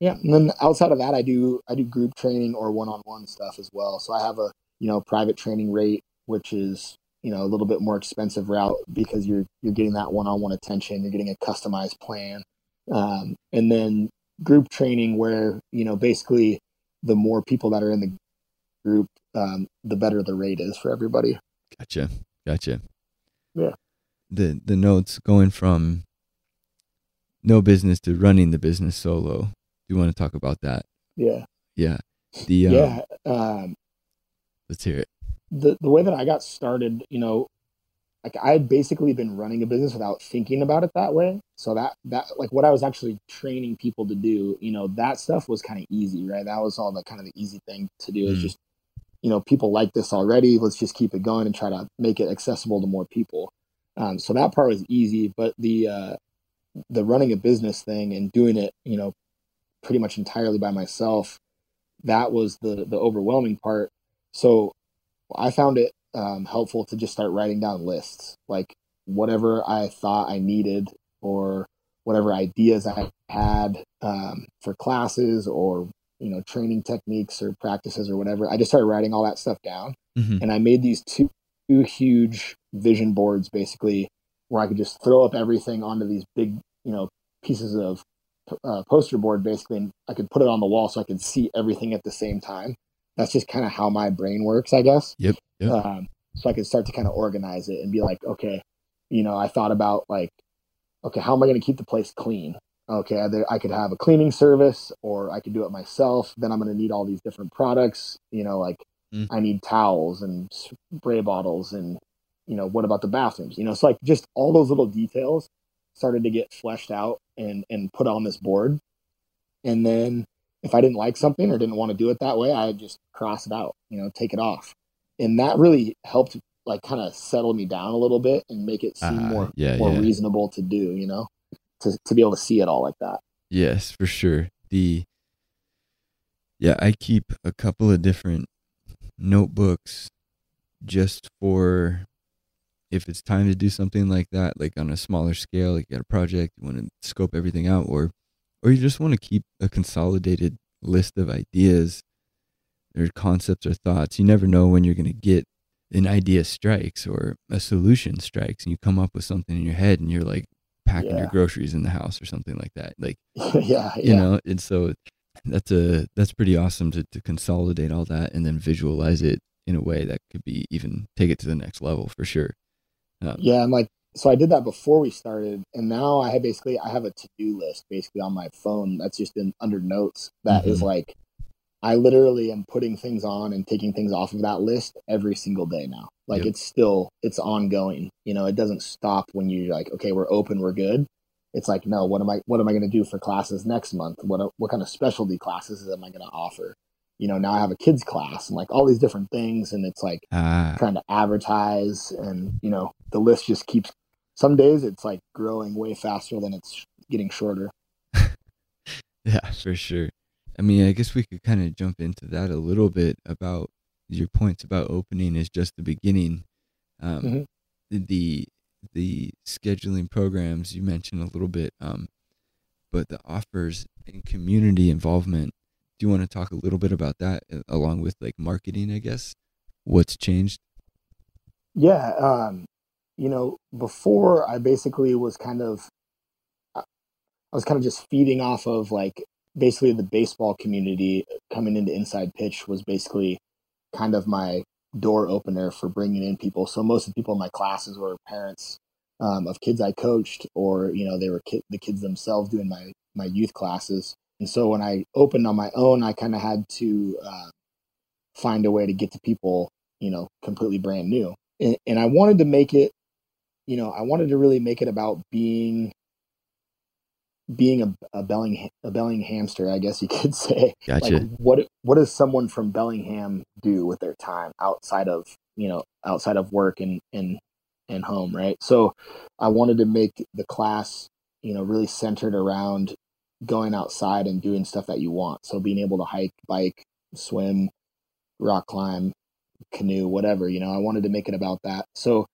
Yeah, and then outside of that, I do I do group training or one on one stuff as well. So I have a you know private training rate, which is you know a little bit more expensive route because you're you're getting that one-on-one attention you're getting a customized plan um, and then group training where you know basically the more people that are in the group um, the better the rate is for everybody Gotcha. Gotcha. Yeah. The the notes going from no business to running the business solo. Do you want to talk about that? yeah Yeah. The um, yeah um, Let's hear it. the the way that I got started, you know, like I had basically been running a business without thinking about it that way. So that that like what I was actually training people to do, you know, that stuff was kind of easy, right? That was all the kind of the easy thing to do. Is Mm. just, you know, people like this already. Let's just keep it going and try to make it accessible to more people. Um, so that part was easy, but the uh, the running a business thing and doing it, you know, pretty much entirely by myself, that was the the overwhelming part. So I found it um, helpful to just start writing down lists, like whatever I thought I needed or whatever ideas I had um, for classes or you know training techniques or practices or whatever. I just started writing all that stuff down, Mhm. and I made these two, two huge vision boards basically, where I could just throw up everything onto these big you know pieces of uh, poster board basically, and I could put it on the wall so I could see everything at the same time. That's just kind of how my brain works, I guess Yep. Yep. um, so I could start to kind of organize it and be like, okay, you know, I thought about like, okay, how am I going to keep the place clean? Okay, either I could have a cleaning service or I could do it myself. Then I'm going to need all these different products. You know, like Mm. I need towels and spray bottles and, you know, what about the bathrooms? You know, so like just all those little details started to get fleshed out and and put on this board. And then if I didn't like something or didn't want to do it that way, I just cross it out, you know, take it off. And that really helped like kind of settle me down a little bit and make it seem Ah, more yeah, more yeah. reasonable to do, you know, to to be able to see it all like that. Yes, for sure. The yeah, I keep a couple of different notebooks just for if it's time to do something like that, like on a smaller scale, like you got a project, you want to scope everything out, or or you just want to keep a consolidated list of ideas or concepts or thoughts. You never know when you're going to get an idea strikes or a solution strikes, and you come up with something in your head, and you're like packing your groceries in the house or something like that. Like yeah, yeah. you know and so that's a that's pretty awesome to, to consolidate all that and then visualize it in a way that could be even take it to the next level for sure um, Yeah, like so I did that before we started, and now I have basically I have a to do list basically on my phone that's just in under notes That is Mhm. like I literally am putting things on and taking things off of that list every single day now. Like Yep. it's still it's ongoing. You know, it doesn't stop when you're like, okay, we're open, we're good. It's like, no, what am I what am I going to do for classes next month? What what kind of specialty classes am I going to offer? You know, now I have a kids class and like all these different things, and it's like ah trying to advertise and you know the list just keeps some days it's like growing way faster than it's getting shorter. Yeah for sure. I mean i guess we could kind of jump into that a little bit about your points about opening is just the beginning. Um, Mhm. the the scheduling programs you mentioned a little bit um, but the offers and community involvement do you want to talk a little bit about that uh, along with like marketing i guess? What's changed? Yeah um you know before i basically was kind of i was kind of just feeding off of like basically the baseball community coming into inside pitch was basically kind of my door opener for bringing in people. So most of the people in my classes were parents um, of kids i coached or you know they were ki- the kids themselves doing my my youth classes. And so when i opened on my own i kind of had to uh, find a way to get to people you know completely brand new. And, and i wanted to make it you know i wanted to really make it about being being a, a belling a belling hamster i guess you could say. Gotcha. Like what what does someone from bellingham do with their time outside of you know outside of work and and and home right? So i wanted to make the class you know really centered around going outside and doing stuff that you want. So being able to hike bike swim rock climb canoe whatever you know i wanted to make it about that. So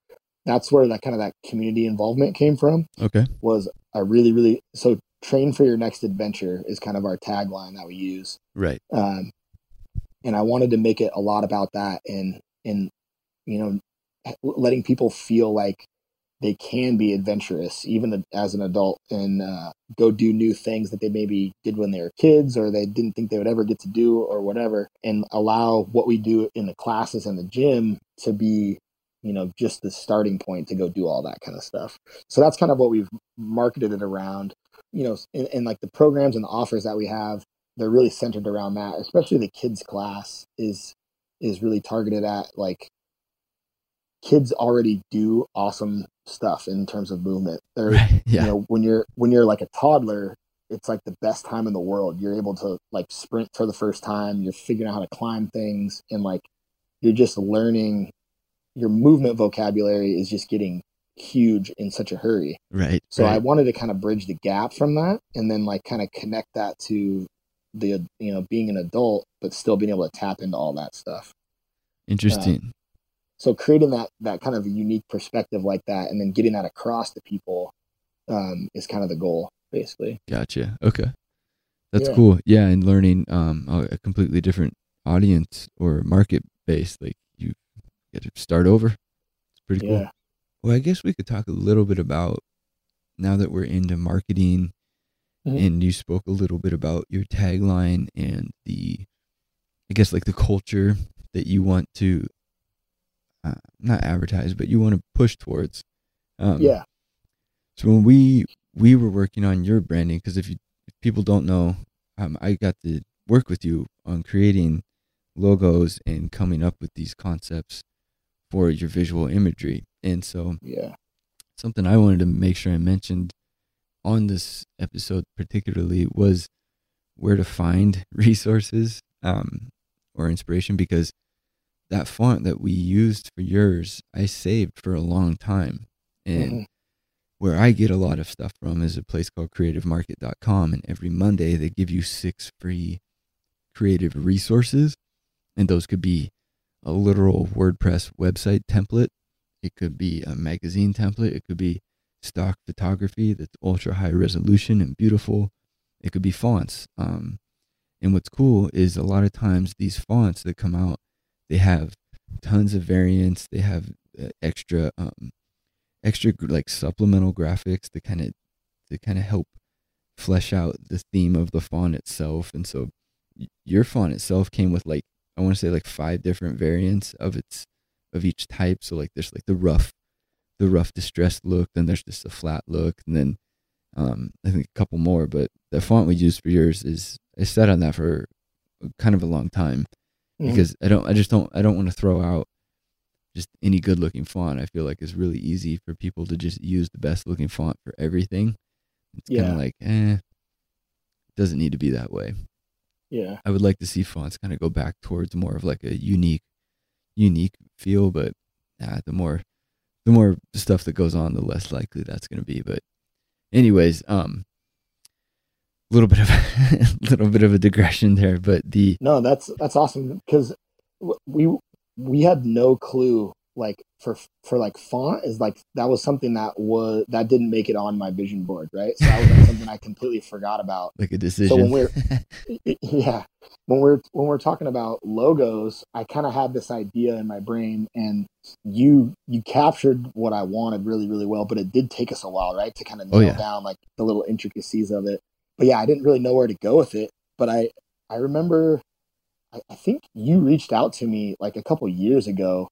that's where that kind of that community involvement came from okay was a really, really so train for your next adventure is kind of our tagline that we use. right Um, and I wanted to make it a lot about that and and you know letting people feel like they can be adventurous even as an adult and uh, go do new things that they maybe did when they were kids or they didn't think they would ever get to do or whatever and allow what we do in the classes and the gym to be you know just the starting point to go do all that kind of stuff so that's kind of what we've marketed it around you know and, and like the programs and the offers that we have they're really centered around that especially the kids class is is really targeted at like kids already do awesome stuff in terms of movement. They're, right, yeah. you know, when you're when you're like a toddler, it's like the best time in the world. You're able to like sprint for the first time. You're figuring out how to climb things, and like you're just learning. Your movement vocabulary is just getting huge in such a hurry. Right. So right. I wanted to kind of bridge the gap from that, and then like kind of connect that to the you know being an adult, but still being able to tap into all that stuff. Interesting so creating that that kind of unique perspective like that and then getting that across to people um, is kind of the goal basically gotcha okay that's yeah. cool yeah and learning um, a completely different audience or market base like you get to start over it's pretty cool well i guess we could talk a little bit about now that we're into marketing mm-hmm. and you spoke a little bit about your tagline and the i guess like the culture that you want to uh, not advertise, but you want to push towards. Um, yeah. So when we we were working on your branding, because if you if people don't know, um, I got to work with you on creating logos and coming up with these concepts for your visual imagery, and so yeah, something I wanted to make sure I mentioned on this episode particularly was where to find resources um, or inspiration because that font that we used for yours, I saved for a long time. And mm-hmm. where I get a lot of stuff from is a place called creativemarket.com. And every Monday, they give you six free creative resources. And those could be a literal WordPress website template, it could be a magazine template, it could be stock photography that's ultra high resolution and beautiful, it could be fonts. Um, and what's cool is a lot of times these fonts that come out they have tons of variants. They have uh, extra, um, extra like supplemental graphics to kind of to kind of help flesh out the theme of the font itself. And so, your font itself came with like I want to say like five different variants of its of each type. So like there's like the rough, the rough distressed look. Then there's just a flat look, and then um, I think a couple more. But the font we use for yours is I sat on that for kind of a long time mm-hmm. because I don't I just don't I don't want to throw out just any good looking font. I feel like it's really easy for people to just use the best looking font for everything. It's yeah. kind of like, eh, it doesn't need to be that way. Yeah. I would like to see fonts kind of go back towards more of like a unique, unique feel, but the more, the more stuff that goes on, the less likely that's going to be. But anyways, um, a little bit of a little bit of a digression there, but the no, that's that's awesome because we we had no clue like for for like font is like that was something that was that didn't make it on my vision board, right? So that was like something I completely forgot about. Like a decision. So when we're yeah, when we're when we're talking about logos, I kind of had this idea in my brain, and you you captured what I wanted really really well, but it did take us a while, right, to kind of oh, nail oh, yeah. down like the little intricacies of it but yeah, I didn't really know where to go with it. But I I remember I, I think you reached out to me like a couple years ago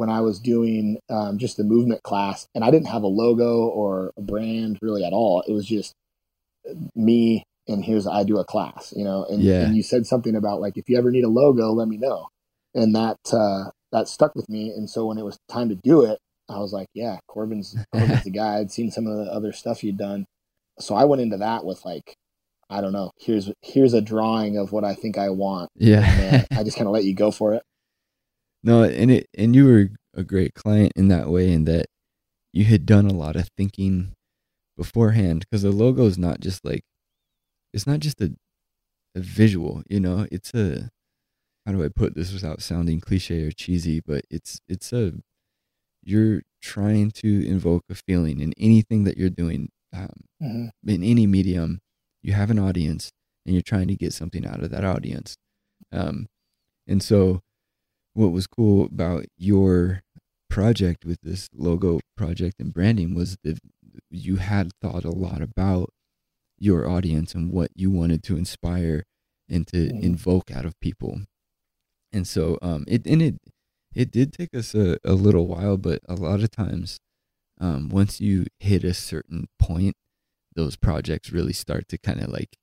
when I was doing um, just the movement class, and I didn't have a logo or a brand really at all. It was just me and here's I do a class, you know. And, yeah. and you said something about like if you ever need a logo, let me know, and that uh, that stuck with me. And so when it was time to do it, I was like, yeah, Corbin's Corbin's the guy. I'd seen some of the other stuff you'd done, so I went into that with like I don't know. Here's here's a drawing of what I think I want. Yeah, and, uh, I just kind of let you go for it. No, and it and you were a great client in that way, in that you had done a lot of thinking beforehand because the logo is not just like it's not just a a visual, you know. It's a how do I put this without sounding cliche or cheesy, but it's it's a you're trying to invoke a feeling in anything that you're doing um, mm-hmm. in any medium you have an audience and you're trying to get something out of that audience. Um, and so, what was cool about your project with this logo project and branding was that you had thought a lot about your audience and what you wanted to inspire and to Mhm. invoke out of people. And so um it and it it did take us a, a little while, but a lot of times um once you hit a certain point, those projects really start to kind of like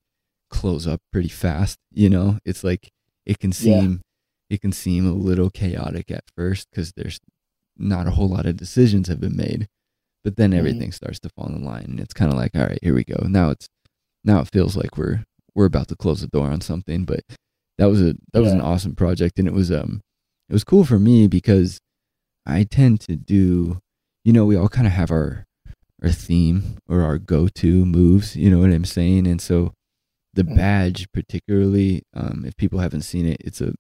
close up pretty fast, you know? It's like it can seem it can seem a little chaotic at first cuz there's not a whole lot of decisions have been made. But then Mhm. everything starts to fall in line and it's kind of like, all right, here we go. Now it's now it feels like we're we're about to close the door on something, but that was a that was an awesome project and it was um it was cool for me because I tend to do you know, we all kind of have our our theme or our go-to moves, you know what I'm saying? And so the Mhm. badge particularly um if people haven't seen it, it's a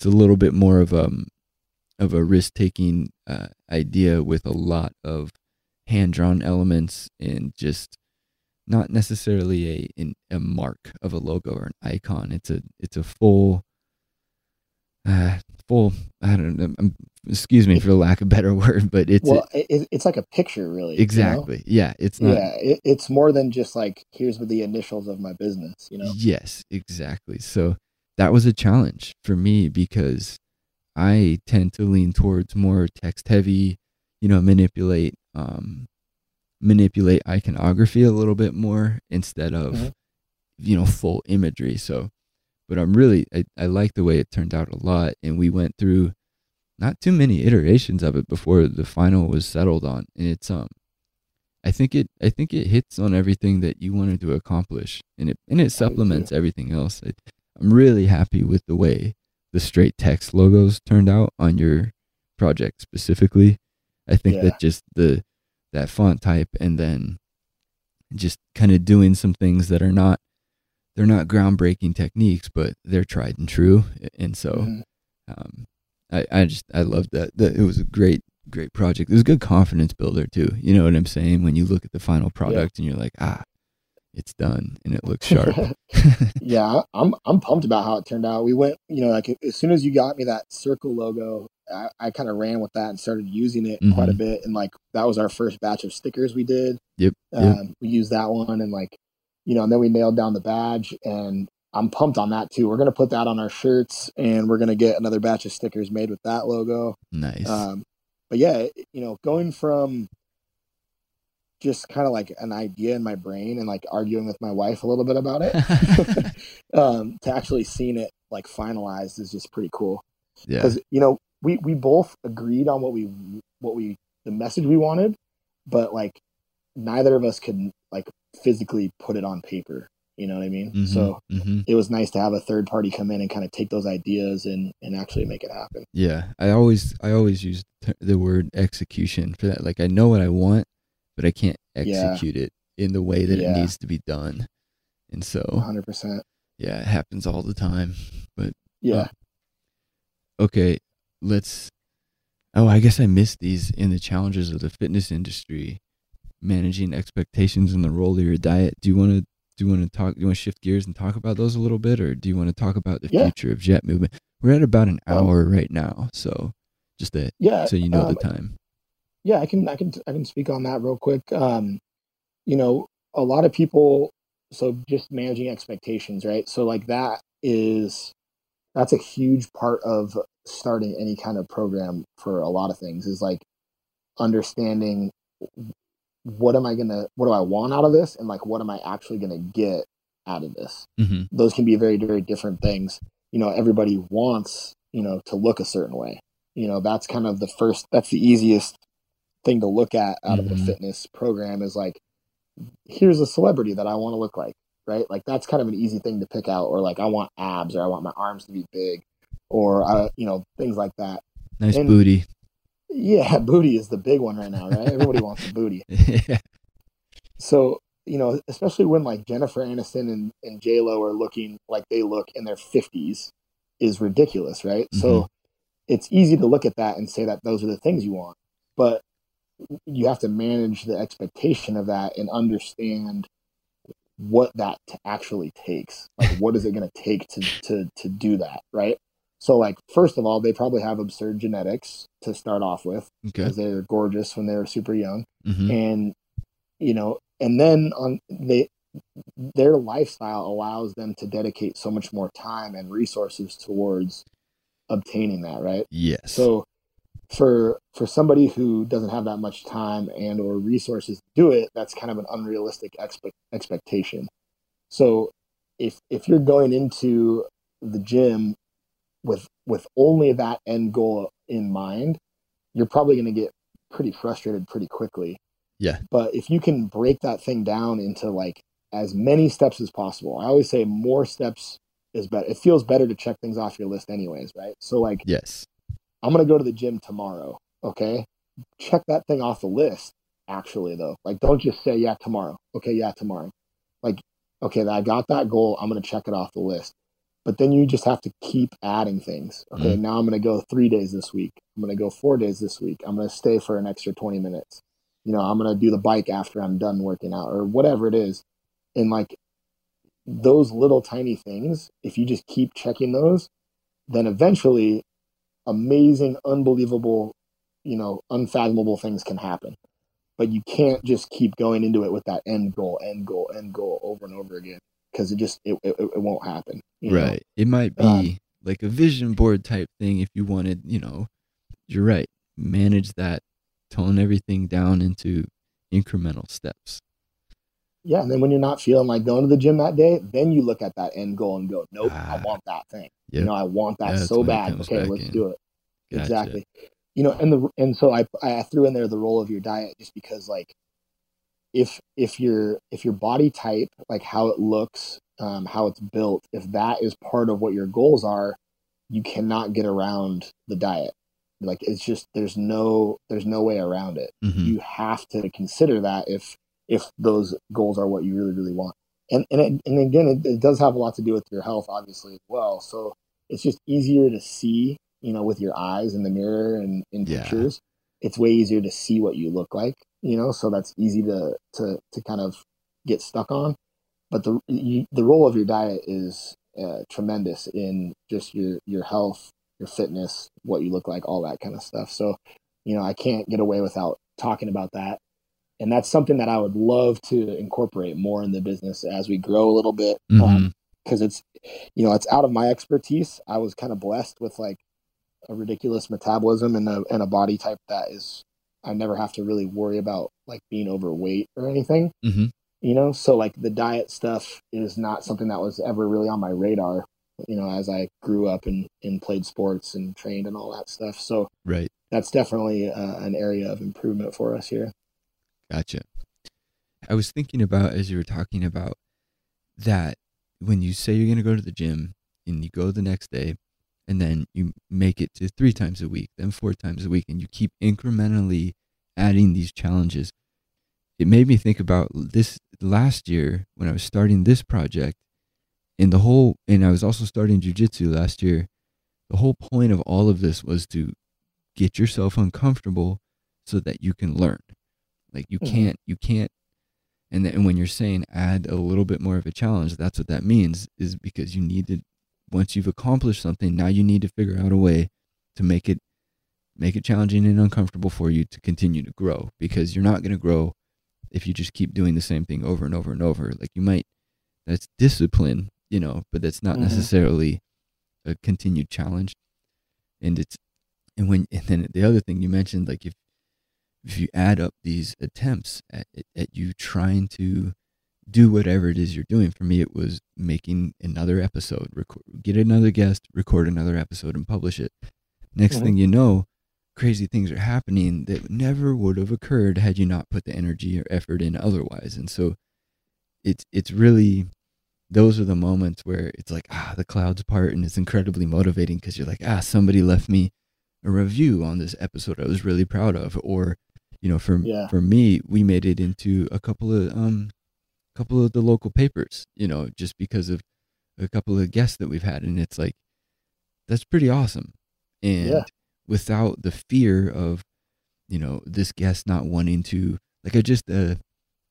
it's a little bit more of um of a risk-taking uh, idea with a lot of hand-drawn elements and just not necessarily a in, a mark of a logo or an icon. It's a it's a full uh full I don't know um, excuse me for the lack of a better word, but it's well, it, it- it's like a picture, really. you know? exactly. Yeah, it's not Yeah, it, it's more than just like here's the initials of my business. You know. Yes, exactly. So that was a challenge for me because I tend to lean towards more text heavy, you know, manipulate um manipulate iconography a little bit more instead of Mhm. you know full imagery. So but I'm really I, I like the way it turned out a lot and we went through not too many iterations of it before the final was settled on and it's um I think it I think it hits on everything that you wanted to accomplish and it and it supplements everything else. I, I'm really happy with the way the straight text logos turned out on your project specifically. I think Yeah. that just the that font type and then just kind of doing some things that are not they're not groundbreaking techniques, but they're tried and true. And so Mhm. um, I, I just I loved that. that. It was a great great project. It was a good confidence builder too. You know what I'm saying? When you look at the final product and you're like, ah, it's done and it looks sharp. yeah, I'm I'm pumped about how it turned out. We went, you know, like as soon as you got me that circle logo, I, I kind of ran with that and started using it quite a Mhm. bit. And like that was our first batch of stickers we did. Yep, yep. Um, we used that one and like, you know, and then we nailed down the badge and I'm pumped on that too. We're gonna put that on our shirts and we're gonna get another batch of stickers made with that logo. nice. Um, but yeah, you know, going from just kind of like an idea in my brain and like arguing with my wife a little bit about it um, to actually seeing it like finalized is just pretty cool yeah. because you know we we both agreed on what we what we the message we wanted but like neither of us could like physically put it on paper you know what i mean Mhm, so mhm. it was nice to have a third party come in and kind of take those ideas and and actually make it happen Yeah, I always I always use the word execution for that. Like I know what I want, but I can't Yeah. execute it in the way that Yeah. it needs to be done. And so, 100% yeah, it happens all the time. But yeah okay, let's. Oh, I guess I missed these in the challenges of the fitness industry, managing expectations and the role of your diet. Do you want to? Do you want to talk? Do you want to shift gears and talk about those a little bit, or do you want to talk about the Yeah. future of jet movement? We're at about an Um, hour right now, so just that yeah so you know um, the time. Yeah i can i can i can speak on that real quick. Um you know a lot of people so just managing expectations right? So like that is that's a huge part of starting any kind of program for a lot of things is like understanding what am i gonna what do i want out of this? And like what am i actually gonna get out of this? Hmm those can be very very different things. You know everybody wants you know to look a certain way. You know that's kind of the first that's the easiest thing to look at out of Mhm. a fitness program is like here's a celebrity that i want to look like right like that's kind of an easy thing to pick out or like i want abs or i want my arms to be big or uh, you know things like that Nice and- booty. yeah booty is the big one right now right everybody wants a booty yeah. so you know, especially when like Jennifer Aniston and, and J Lo are looking like they look in their fifties, is ridiculous, right? So it's easy to look at that and say that those are the things you want, but you have to manage the expectation of that and understand what that t- actually takes. Like, what is it going to take to to to do that, right? So, like, first of all, they probably have absurd genetics to start off with Okay. because they're gorgeous when they're super young, hmm and you know, and then on they their lifestyle allows them to dedicate so much more time and resources towards obtaining that, right? Yes. So for for somebody who doesn't have that much time and or resources to do it, that's kind of an unrealistic expect, expectation. So if if you're going into the gym with with only that end goal in mind, you're probably going to get pretty frustrated pretty quickly. Yeah. But if you can break that thing down into like as many steps as possible, I always say more steps is better. It feels better to check things off your list anyways, right? So like yes. I'm gonna go to the gym tomorrow. Okay, check that thing off the list. Actually, though, like don't just say yeah tomorrow. Okay, yeah tomorrow. Like okay, I got that goal. I'm gonna check it off the list. But then you just have to keep adding things. Okay, mm-hmm. now I'm gonna go three days this week. I'm gonna go four days this week. I'm gonna stay for an extra 20 minutes. You know, I'm gonna do the bike after I'm done working out or whatever it is. And like those little tiny things, if you just keep checking those, then eventually amazing, unbelievable, you know, unfathomable things can happen. But you can't just keep going into it with that end goal, end goal, end goal over and over again because it just it, it, it won't happen. you know? Right. It might be Um, like a vision board type thing if you wanted, you know, you're right. Manage that, tone everything down into incremental steps. Yeah, and then when you're not feeling like going to the gym that day, then you look at that end goal and go, "Nope, Ah. I want that thing. Yep. You know, I want that That's so bad. Okay, let's in. do it." Gotcha. Exactly. You know, and the and so I I threw in there the role of your diet just because like if if your if your body type, like how it looks, um, how it's built, if that is part of what your goals are, you cannot get around the diet. Like it's just there's no there's no way around it. Mhm. You have to consider that if if those goals are what you really really want. And and it, and again, it, it does have a lot to do with your health, obviously as well. So it's just easier to see, you know, with your eyes in the mirror and in Yeah. pictures. It's way easier to see what you look like, you know. So that's easy to to to kind of get stuck on. But the you, the role of your diet is uh, tremendous in just your your health, your fitness, what you look like, all that kind of stuff. So, you know, I can't get away without talking about that. And that's something that I would love to incorporate more in the business as we grow a little bit. Um, Mhm. because it's you know it's out of my expertise i was kind of blessed with like a ridiculous metabolism and a, and a body type that is i never have to really worry about like being overweight or anything Mhm. you know so like the diet stuff is not something that was ever really on my radar you know as i grew up and, and played sports and trained and all that stuff so Right. that's definitely uh, an area of improvement for us here Gotcha. I was thinking about as you were talking about that when you say you're going to go to the gym and you go the next day and then you make it to three times a week, then four times a week, and you keep incrementally adding these challenges. It made me think about this last year when I was starting this project and the whole, and I was also starting jujitsu last year. The whole point of all of this was to get yourself uncomfortable so that you can learn. Like you Mhm. can't, you can't, and then when you're saying add a little bit more of a challenge, that's what that means is because you need to, once you've accomplished something, now you need to figure out a way to make it, make it challenging and uncomfortable for you to continue to grow because you're not going to grow if you just keep doing the same thing over and over and over. Like you might, that's discipline, you know, but that's not Mhm. necessarily a continued challenge. And it's, and when, and then the other thing you mentioned, like if, if you add up these attempts at, at you trying to do whatever it is you're doing, for me, it was making another episode, record, get another guest, record another episode, and publish it. Next Mhm. thing you know, crazy things are happening that never would have occurred had you not put the energy or effort in otherwise. And so, it's it's really those are the moments where it's like ah the clouds part and it's incredibly motivating because you're like ah somebody left me a review on this episode I was really proud of or you know for Yeah. for me we made it into a couple of um couple of the local papers you know just because of a couple of guests that we've had and it's like that's pretty awesome and Yeah. without the fear of you know this guest not wanting to like I just uh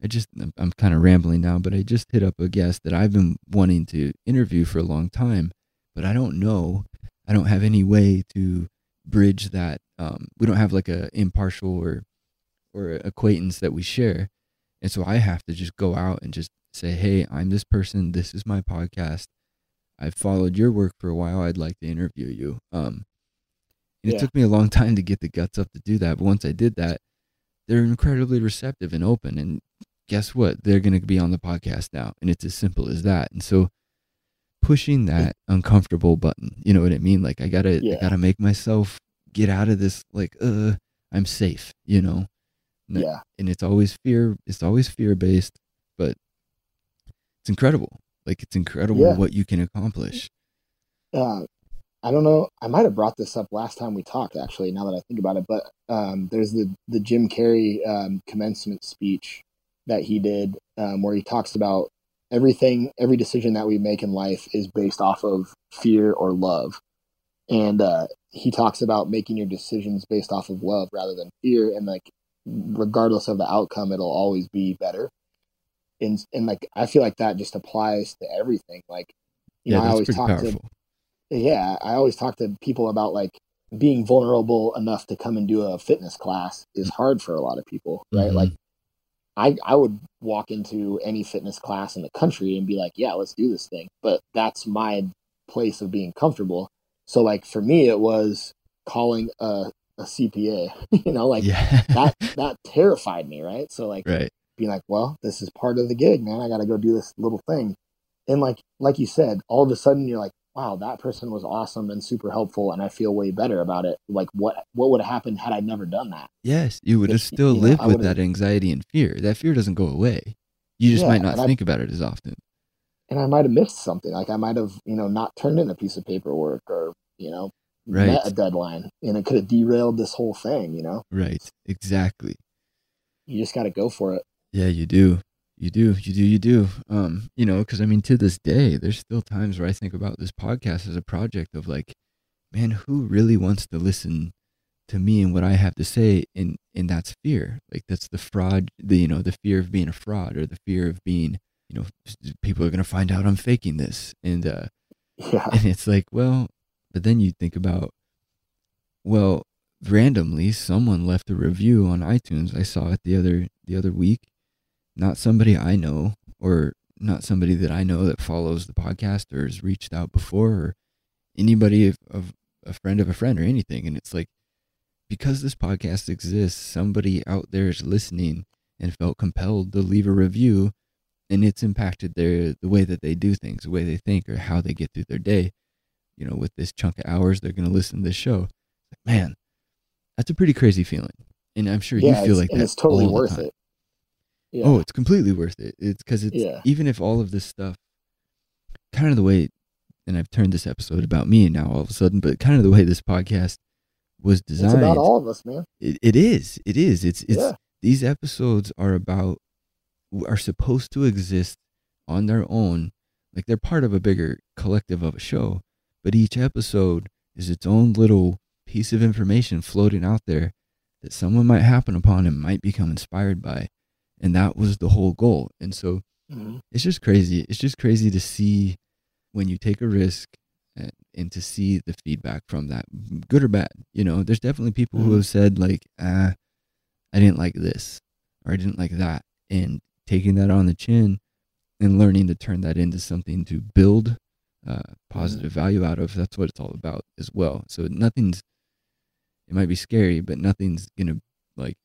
I just I'm- I'm kind of rambling now, but I just hit up a guest that I've been wanting to interview for a long time, but I don't know. I don't have any way to bridge that. Um, we don't have like a impartial or or acquaintance that we share, and so I have to just go out and just say, "Hey, I'm this person. This is my podcast. I've followed your work for a while. I'd like to interview you." Um, and it Yeah. took me a long time to get the guts up to do that, but once I did that, they're incredibly receptive and open. And guess what? They're going to be on the podcast now, and it's as simple as that. And so, pushing that uncomfortable button, you know what I mean? Like I gotta, I Yeah. gotta make myself get out of this. Like, uh, I'm safe, you know. Yeah. and it's always fear it's always fear based but it's incredible like it's incredible Yeah. what you can accomplish uh, I don't know. I might have brought this up last time we talked, actually. Now that I think about it, but um, there's the the Jim Carrey um, commencement speech that he did, um, where he talks about everything, every decision that we make in life is based off of fear or love, and uh, he talks about making your decisions based off of love rather than fear, and like regardless of the outcome, it'll always be better. And and like I feel like that just applies to everything. Like you yeah know, I always talk powerful to yeah, I always talk to people about like being vulnerable enough to come and do a fitness class is hard for a lot of people, right? Mhm. Like I I would walk into any fitness class in the country and be like, yeah, let's do this thing. But that's my place of being comfortable. So like for me it was calling a a CPA, you know, like yeah that that terrified me, right? So like right being like, well, this is part of the gig, man. I got to go do this little thing. And like, like you said, all of a sudden you're like, wow, that person was awesome and super helpful. And I feel way better about it. Like what, what would have happened had I never done that? yes you would have still you lived I with that anxiety and fear that fear doesn't go away you just Yeah, might not and I- think about it as often And I might've missed something. Like I might have, you know, not turned in a piece of paperwork or, you know, Right. met a deadline and it could have derailed this whole thing, you know, right. Exactly. You just got to go for it. yeah you do. You do. You do. You do. Um you know because i mean to this day there's still times where i think about this podcast as a project of like man who really wants to listen to me and what i have to say and and that's fear like that's the fraud the you know the fear of being a fraud or the fear of being you know people are going to find out i'm faking this. And uh Yeah. and it's like well but then you think about well randomly someone left a review on itunes i saw it the other the other week. Not somebody i know or not somebody that i know that follows the podcast or has reached out before or anybody of, of a friend of a friend or anything. And it's like because this podcast exists somebody out there is listening and felt compelled to leave a review and it's impacted their the way that they do things the way they think or how they get through their day you know with this chunk of hours they're going to listen to this show man that's a pretty crazy feeling and i'm sure yeah. you feel it's- like that it's totally worth it. Oh, yeah. oh it's completely worth it it's because it's Yeah. even if all of this stuff kind of the way and i've turned this episode about me now all of a sudden but kind of the way this podcast was it's designed about all of us, man. it, it is it is it's it's Yeah. these episodes are about are supposed to exist on their own like they're part of a bigger collective of a show but each episode is its own little piece of information floating out there that someone might happen upon and might become inspired by and that was the whole goal and so Mhm. it's just crazy it's just crazy to see when you take a risk and, and to see the feedback from that good or bad you know there's definitely people who Mhm. have said like ah i didn't like this or i didn't like that and taking that on the chin and learning to turn that into something to build uh, positive value out of that's what it's all about as well. So nothing's it might be scary but nothing's gonna like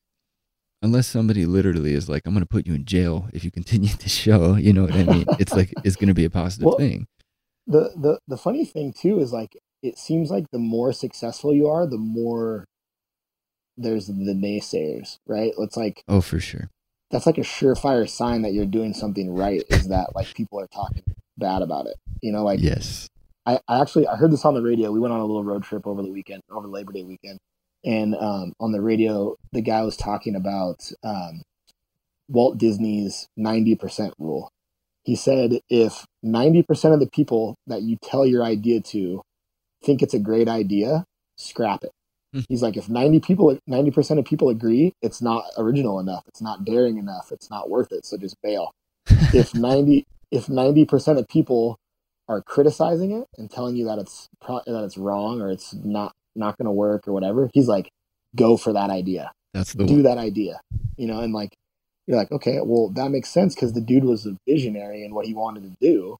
unless somebody literally is like i'm gonna put you in jail if you continue the show you know what i mean? It's like it's gonna be a positive Well, thing. the the the funny thing too is like it seems like the more successful you are, the more there's the naysayers, right? It's like oh for sure. that's like a surefire sign that you're doing something right is that like people are talking bad about it. You know, like yes I, I actually I heard this on the radio. We went on a little road trip over the weekend, over Labor Day weekend, and um, on the radio, the guy was talking about um, Walt Disney's ninety percent rule. He said if ninety percent of the people that you tell your idea to think it's a great idea, scrap it. Hmm. He's like, if ninety people, ninety percent of people agree, it's not original enough, it's not daring enough, it's not worth it. So just bail. if ninety if ninety percent of people are criticizing it and telling you that it's pro- that it's wrong or it's not not going to work or whatever, he's like, go for that idea. That's the do one. that idea, you know, and like you're like, okay, well that makes sense because the dude was a visionary in what he wanted to do,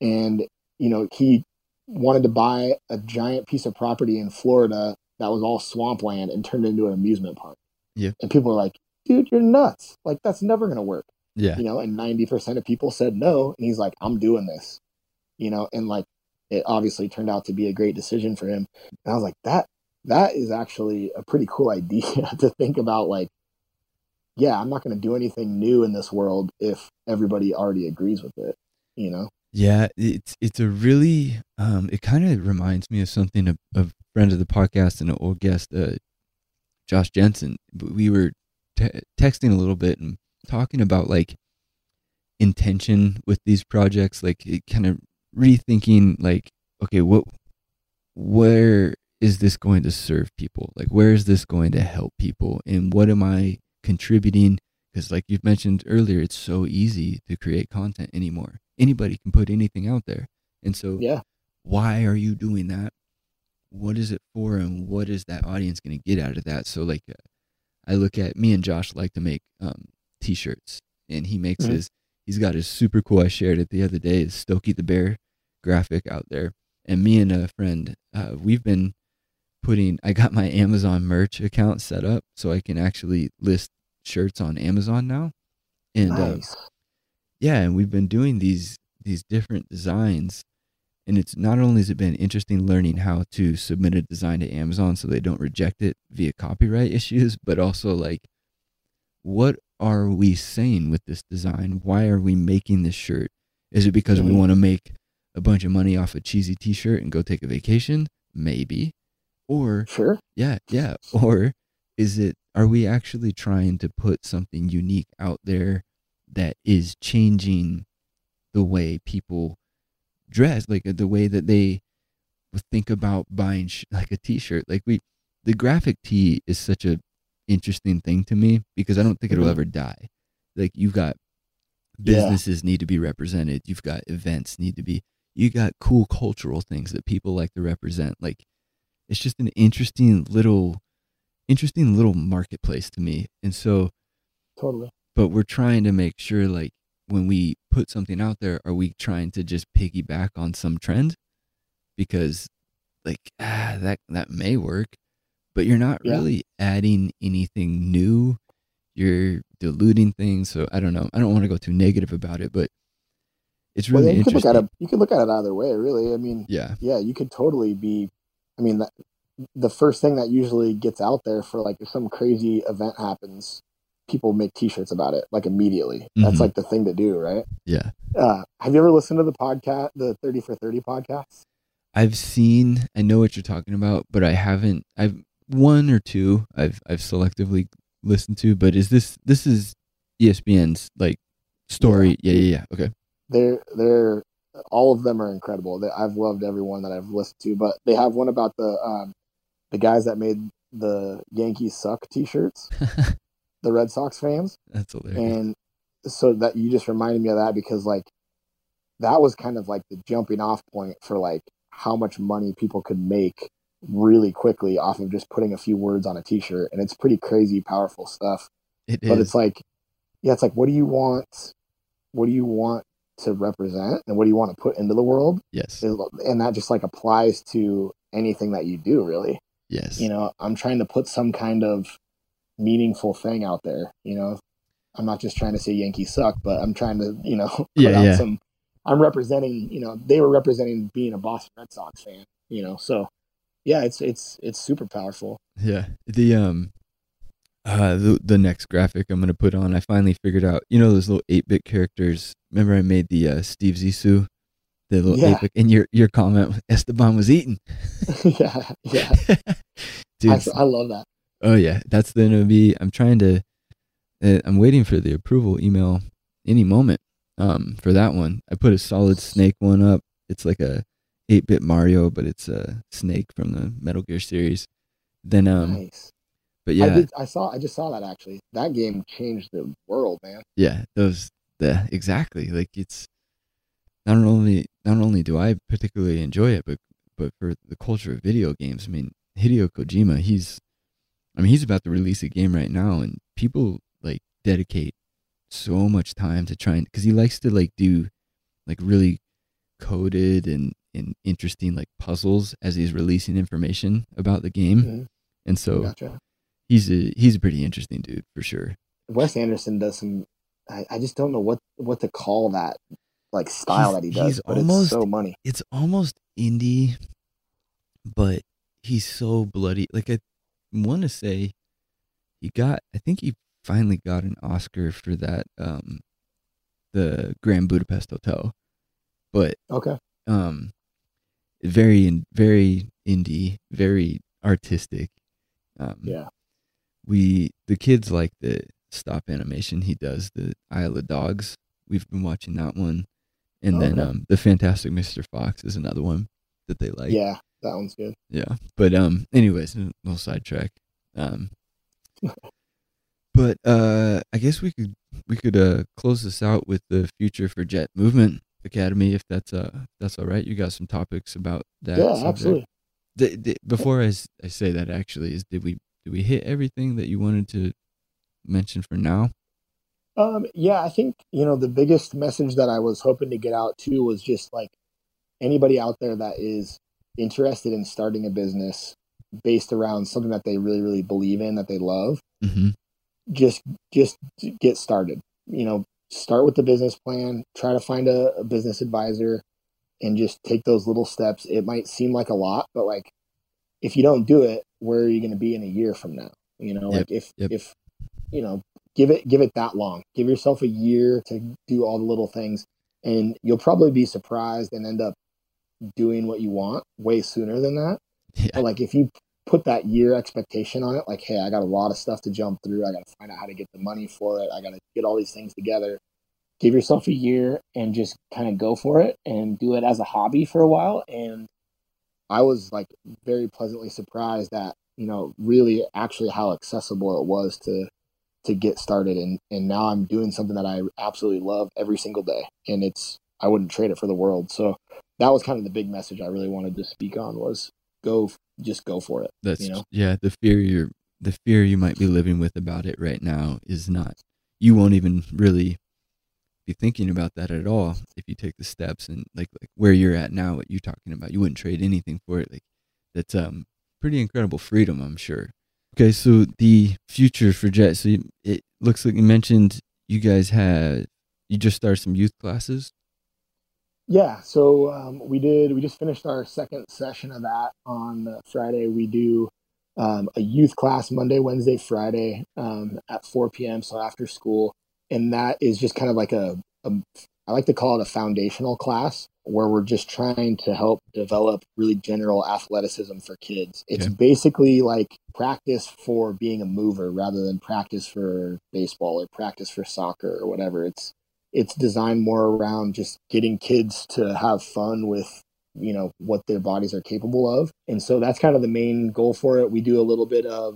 and you know he wanted to buy a giant piece of property in Florida that was all swampland and turned it into an amusement park. Yeah. and people are like, dude, you're nuts. Like that's never going to work Yeah. you know, and 90% of people said no. And he's like, I'm doing this, you know, and like it obviously turned out to be a great decision for him. And I was like, that, that is actually a pretty cool idea to think about. Like, yeah, I'm not going to do anything new in this world if everybody already agrees with it, you know? Yeah, it's it's a really um it kind of reminds me of something a, a friend of the podcast and an old guest uh Josh Jensen we were te- texting a little bit and talking about like intention with these projects like it kind of rethinking like okay what where is this going to serve people? Like where is this going to help people? And what am I contributing? Because like you've mentioned earlier it's so easy to create content anymore. Anybody can put anything out there. And so Yeah. why are you doing that? What is it for and what is that audience going to get out of that? So like uh, i look at me and josh like to make um, t-shirts and he makes Mhm. his he's got his super cool i shared it the other day his stokey the bear graphic out there. And me and a friend uh, we've been putting i got my amazon merch account set up so i can actually list shirts on amazon now. And uh, yeah and we've been doing these these different designs. And it's not only has it been interesting learning how to submit a design to amazon so they don't reject it via copyright issues but also like what are we saying with this design why are we making this shirt is it because we Mhm. want to make a bunch of money off a cheesy t-shirt and go take a vacation maybe or Sure. yeah, yeah. Or is it are we actually trying to put something unique out there that is changing the way people dress, like uh, the way that they think about buying sh- like a t-shirt. Like we the graphic tee is such a interesting thing to me because I don't think it'll Mhm. ever die. Like you've got Yeah. businesses need to be represented, you've got events need to be you got cool cultural things that people like to represent. Like it's just an interesting little interesting little marketplace to me. And so Totally. but we're trying to make sure like when we put something out there are we trying to just piggyback on some trend because like ah that that may work but you're not Yeah. really adding anything new you're diluting things so i don't know i don't want to go too negative about it but it's Well, really yeah, you could look at it. You could look at it either way, really. I mean, yeah yeah, you could totally be. I mean, that, the first thing that usually gets out there for like if some crazy event happens, people make T-shirts about it like immediately. That's Mhm. like the thing to do, right? yeah Uh, have you ever listened to the podcast, the Thirty for Thirty podcast? i've seen i know what you're talking about but i haven't i've one or two i've i've selectively listened to but is this this is espn's like story? Yeah. Yeah yeah okay. They're they're all of them are incredible. They, I've loved every one that I've listened to, but they have one about the um, the guys that made the Yankees suck T-shirts, the Red Sox fans. that's hilarious. And so that you just reminded me of that because like that was kind of like the jumping off point for like how much money people could make really quickly off of just putting a few words on a t-shirt and it's pretty crazy powerful stuff It but is. it's like yeah it's like what do you want what do you want to represent and what do you want to put into the world yes. and that just like applies to anything that you do really Yes. you know i'm trying to put some kind of meaningful thing out there you know i'm not just trying to say yankees suck but i'm trying to you know put Yeah, out yeah. some i'm representing you know they were representing being a boston red sox fan you know so yeah it's it's it's super powerful Yeah. The um uh the, the next graphic I'm gonna put on, I finally figured out, you know those little eight bit characters. Remember I made the uh Steve Zissou? The little Yeah. eight bit and your your comment Esteban was eaten. yeah yeah Dude, I, I love that oh yeah, that's the NOV. I'm trying to uh, I'm waiting for the approval email any moment um for that one. I put a solid snake one up. It's like a 8-bit Mario, but it's a snake from the Metal Gear series. Then um nice. but I yeah, did I saw I just saw that actually. That game changed the world man. Yeah those the exactly. Like it's not only not only do I particularly enjoy it, but but for the culture of video games, I mean, Hideo Kojima, he's, I mean, he's about to release a game right now, and people like dedicate so much time to trying because he likes to like do like really coded and and interesting like puzzles as he's releasing information about the game, Mhm. and so Gotcha. he's a he's a pretty interesting dude for sure. Wes Anderson does some. I, I just don't know what what to call that like style He's- that he does, he's but almost- it's so money. it's almost indie, but he's so bloody. Like I want to say, he got. I think he finally got an Oscar for that. Um, the Grand Budapest Hotel, but Okay. um, very in very indie, very artistic. Um, Yeah. we the kids like the stop animation he does the Isle of Dogs. We've been watching that one, and Oh, then okay. um, the Fantastic Mr. Fox is another one that they like. yeah, that one's good. yeah. But um, anyways, no no sidetrack. Um, but uh, I guess we could we could uh close this out with the future for Jet Movement Academy if that's uh if that's all right. You got some topics about that. yeah, subject? absolutely. Th- th- before I, I say that actually is did we did we hit everything that you wanted to mention for now? Um, yeah, I think you know the biggest message that I was hoping to get out too was just like anybody out there that is interested in starting a business based around something that they really really believe in that they love Mm-hmm. just just get started you know start with the business plan try to find a, a business advisor and just take those little steps it might seem like a lot but like if you don't do it where are you going to be in a year from now you know Yep, like if yep. if you know give it give it that long give yourself a year to do all the little things and you'll probably be surprised and end up doing what you want way sooner than that Yeah. but like if you put that year expectation on it, like, hey, I got a lot of stuff to jump through. I got to find out how to get the money for it. I got to get all these things together. Give yourself a year and just kind of go for it and do it as a hobby for a while. And I was like very pleasantly surprised at, you know, really actually how accessible it was to to get started and and now I'm doing something that I absolutely love every single day and it's I wouldn't trade it for the world. So that was kind of the big message I really wanted to speak on was go just go for it. That's you know? yeah. The fear you're the fear you might be living with about it right now is not. You won't even really be thinking about that at all if you take the steps and like like where you're at now. What you're talking about, you wouldn't trade anything for it. Like that's um pretty incredible freedom, I'm sure. Okay, so the future for Jet. So you, it looks like you mentioned you guys had you just started some youth classes. Yeah, so um, we did. We just finished our second session of that on Friday. We do um, a youth class Monday, Wednesday, Friday um, at 4 p.m. So after school, and that is just kind of like a, a I like to call it a foundational class where we're just trying to help develop really general athleticism for kids. It's Okay. basically like practice for being a mover rather than practice for baseball or practice for soccer or whatever. It's it's designed more around just getting kids to have fun with you know what their bodies are capable of and so that's kind of the main goal for it we do a little bit of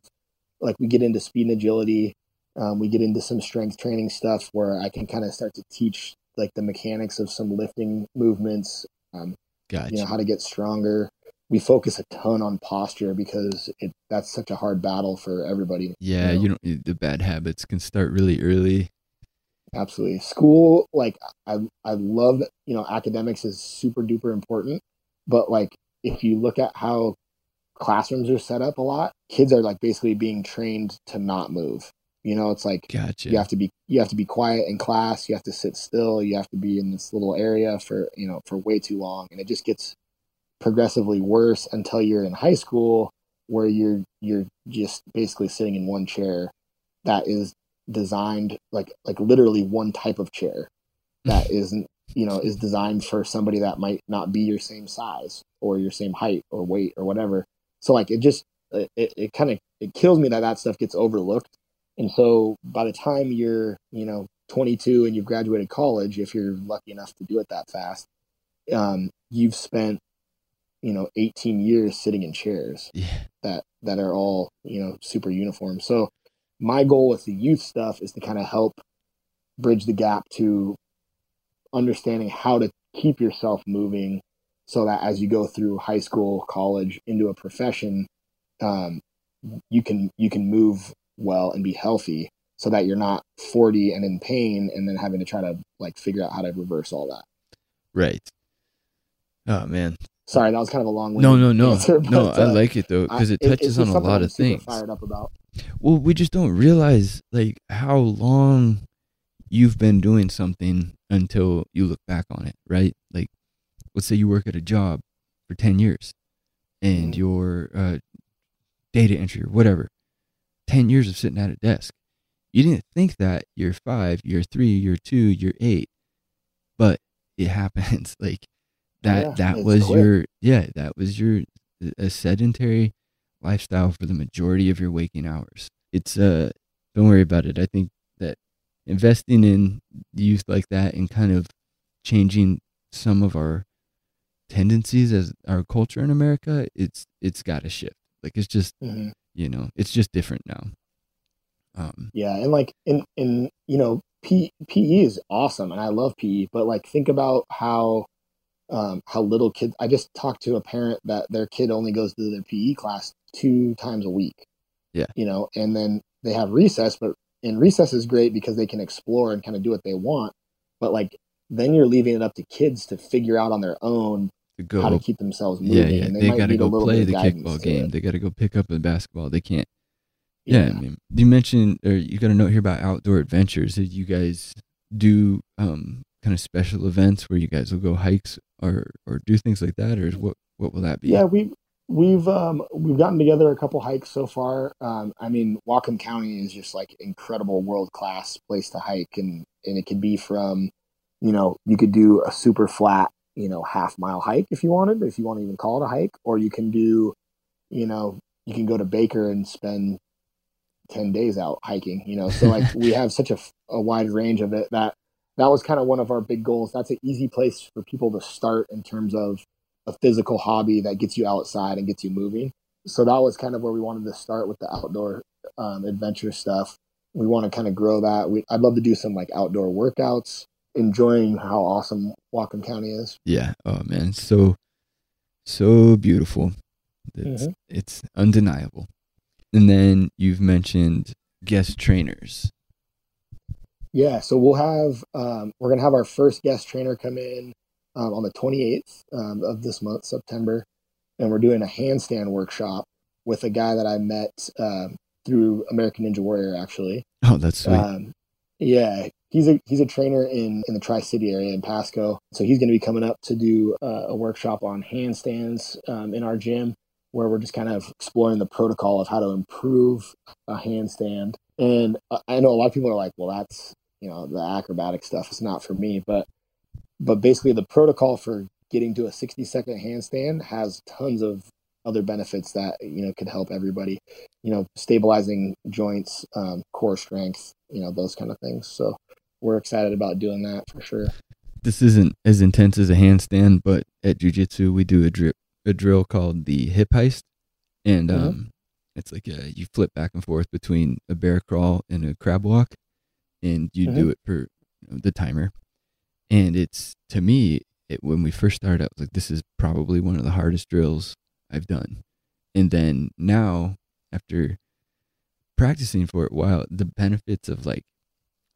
like we get into speed and agility um, we get into some strength training stuff where i can kind of start to teach like the mechanics of some lifting movements um, Gotcha. you know how to get stronger we focus a ton on posture because it that's such a hard battle for everybody yeah, you know? you don't. The bad habits can start really early. Absolutely school like i i love you know academics is super duper important but like if you look at how classrooms are set up a lot kids are like basically being trained to not move you know it's like Gotcha. you have to be you have to be quiet in class you have to sit still you have to be in this little area for you know for way too long and it just gets progressively worse until you're in high school where you're you're just basically sitting in one chair that is designed like like literally one type of chair that isn't you know is designed for somebody that might not be your same size or your same height or weight or whatever. So like it just it, it, it kind of it kills me that that stuff gets overlooked. And so by the time you're you know 22 and you've graduated college if you're lucky enough to do it that fast um, you've spent you know 18 years sitting in chairs yeah. that that are all you know super uniform. So my goal with the youth stuff is to kind of help bridge the gap to understanding how to keep yourself moving so that as you go through high school, college, into a profession, um, you can you can move well and be healthy so that you're not 40 and in pain and then having to try to like figure out how to reverse all that. Right. Oh man. Sorry, that was kind of a long way. No, no, no, answer, but, no. I uh, like it though because it touches on a lot of things. Fired up about. Well, we just don't realize like how long you've been doing something until you look back on it, right? Like, let's say you work at a job for ten years, and mm-hmm. your uh, data entry or whatever, ten years of sitting at a desk. You didn't think that year five, year three, year two, year eight, but it happens. Like that yeah, that was quick. your yeah that was your a sedentary lifestyle for the majority of your waking hours it's uh don't worry about it i think that investing in youth like that and kind of changing some of our tendencies as our culture in america it's it's got to shift like it's just mm-hmm. you know it's just different now um yeah and like in in you know P, PE is awesome and I love PE, but like think about how um, how little kids. I just talked to a parent that their kid only goes to their PE class two times a week. Yeah, you know, and then they have recess, but and recess is great because they can explore and kind of do what they want. But like then you're leaving it up to kids to figure out on their own to go, how to keep themselves moving. Yeah, yeah. they, they got to go play the kickball game. They got to go pick up a basketball. They can't. Yeah, yeah, I mean, you mentioned, or you got a note here about outdoor adventures. Did you guys do um, kind of special events where you guys will go hikes or or do things like that, or what what will that be? Yeah, we we've um, we've gotten together a couple hikes so far. Um, I mean, Whatcom County is just like incredible, world class place to hike, and and it could be from, you know, you could do a super flat, you know, half mile hike if you wanted, if you want to even call it a hike, or you can do, you know, you can go to Baker and spend 10 days out hiking you know so like we have such a, a wide range of it that that was kind of one of our big goals. That's an easy place for people to start in terms of a physical hobby that gets you outside and gets you moving. So that was kind of where we wanted to start with the outdoor um, adventure stuff. We want to kind of grow that. We, I'd love to do some like outdoor workouts, enjoying how awesome Whatcom County is. Yeah. Oh man, so so beautiful. It's mm-hmm. it's undeniable. And then you've mentioned guest trainers. Yeah, so we'll have um, we're gonna have our first guest trainer come in um, on the 28th um, of this month, September, and we're doing a handstand workshop with a guy that I met um, through American Ninja Warrior, actually. Oh, that's sweet. Um, yeah, he's a he's a trainer in in the Tri City area in Pasco, so he's going to be coming up to do uh, a workshop on handstands um, in our gym, where we're just kind of exploring the protocol of how to improve a handstand. And uh, I know a lot of people are like, "Well, that's you know the acrobatic stuff is not for me but but basically the protocol for getting to a 60 second handstand has tons of other benefits that you know could help everybody you know stabilizing joints um, core strength you know those kind of things. So we're excited about doing that for sure. This isn't as intense as a handstand but at jiu-jitsu we do a, dri- a drill called the hip heist. And mm-hmm. um, it's like a, you flip back and forth between a bear crawl and a crab walk and you mm-hmm. do it for the timer. And it's to me, it, when we first started, I was like, this is probably one of the hardest drills I've done. And then now, after practicing for it, wow, the benefits of like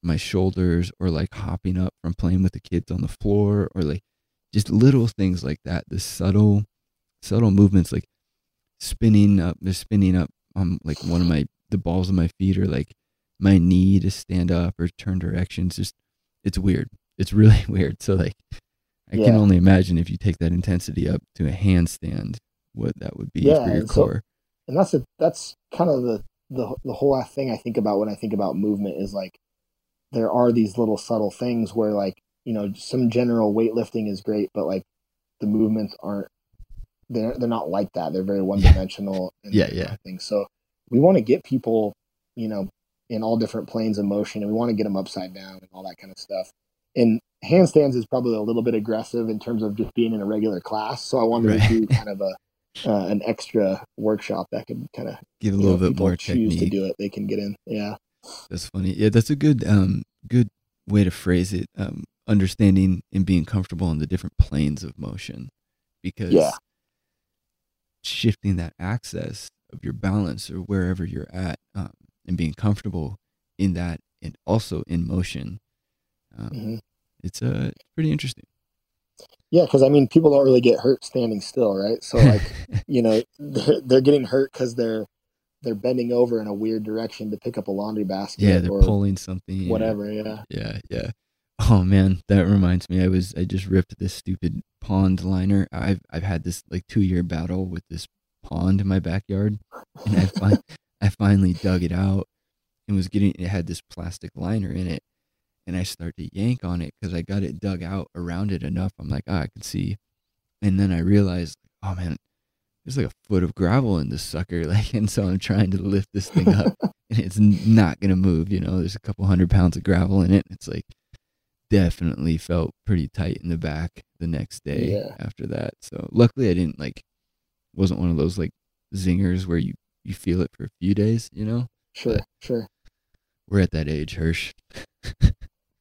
my shoulders or like hopping up from playing with the kids on the floor or like just little things like that, the subtle, subtle movements like spinning up, they're spinning up on like one of my, the balls of my feet are like my knee to stand up or turn directions. Just it's weird. It's really weird. So like I yeah. can only imagine if you take that intensity up to a handstand, what that would be yeah, for your and core. So, and that's a that's kind of the, the the whole thing I think about when I think about movement is like there are these little subtle things where like you know some general weightlifting is great, but like the movements aren't they're they're not like that. They're very one dimensional. yeah, yeah. Things. So we want to get people, you know, in all different planes of motion, and we want to get them upside down and all that kind of stuff. And handstands is probably a little bit aggressive in terms of just being in a regular class. So I wanted right. to do kind of a uh, an extra workshop that could kind of give a little know, bit more choose technique. to do it. They can get in. Yeah, that's funny. Yeah, that's a good um good way to phrase it. Um, understanding and being comfortable in the different planes of motion because Yeah. shifting that access of your balance or wherever you're at um, and being comfortable in that and also in motion um, Mhm. it's uh pretty interesting Yeah, because I mean, people don't really get hurt standing still, right? So like, you know, they're, they're getting hurt because they're they're bending over in a weird direction to pick up a laundry basket yeah they're or pulling something whatever. Yeah. Yeah, yeah. Oh man, that reminds me. I was I just ripped this stupid pond liner. I've I've had this like two year battle with this pond in my backyard, and I fin- I finally dug it out and was getting it had this plastic liner in it, and I start to yank on it because I got it dug out around it enough. I'm like, ah, I can see, and then I realized, oh man, there's like a foot of gravel in this sucker, like, and so I'm trying to lift this thing up, and it's not gonna move. You know, there's a couple hundred pounds of gravel in it. It's like definitely felt pretty tight in the back the next day Yeah. after that. So luckily I didn't like wasn't one of those like zingers where you you feel it for a few days, you know? Sure, sure. We're at that age, Hirsch.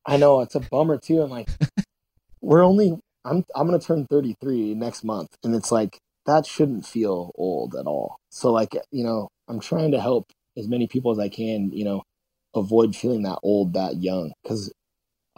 I know it's a bummer too. I'm like, we're only I'm I'm gonna turn 33 next month, and it's like that shouldn't feel old at all. So like, you know, I'm trying to help as many people as I can, you know, avoid feeling that old that young, because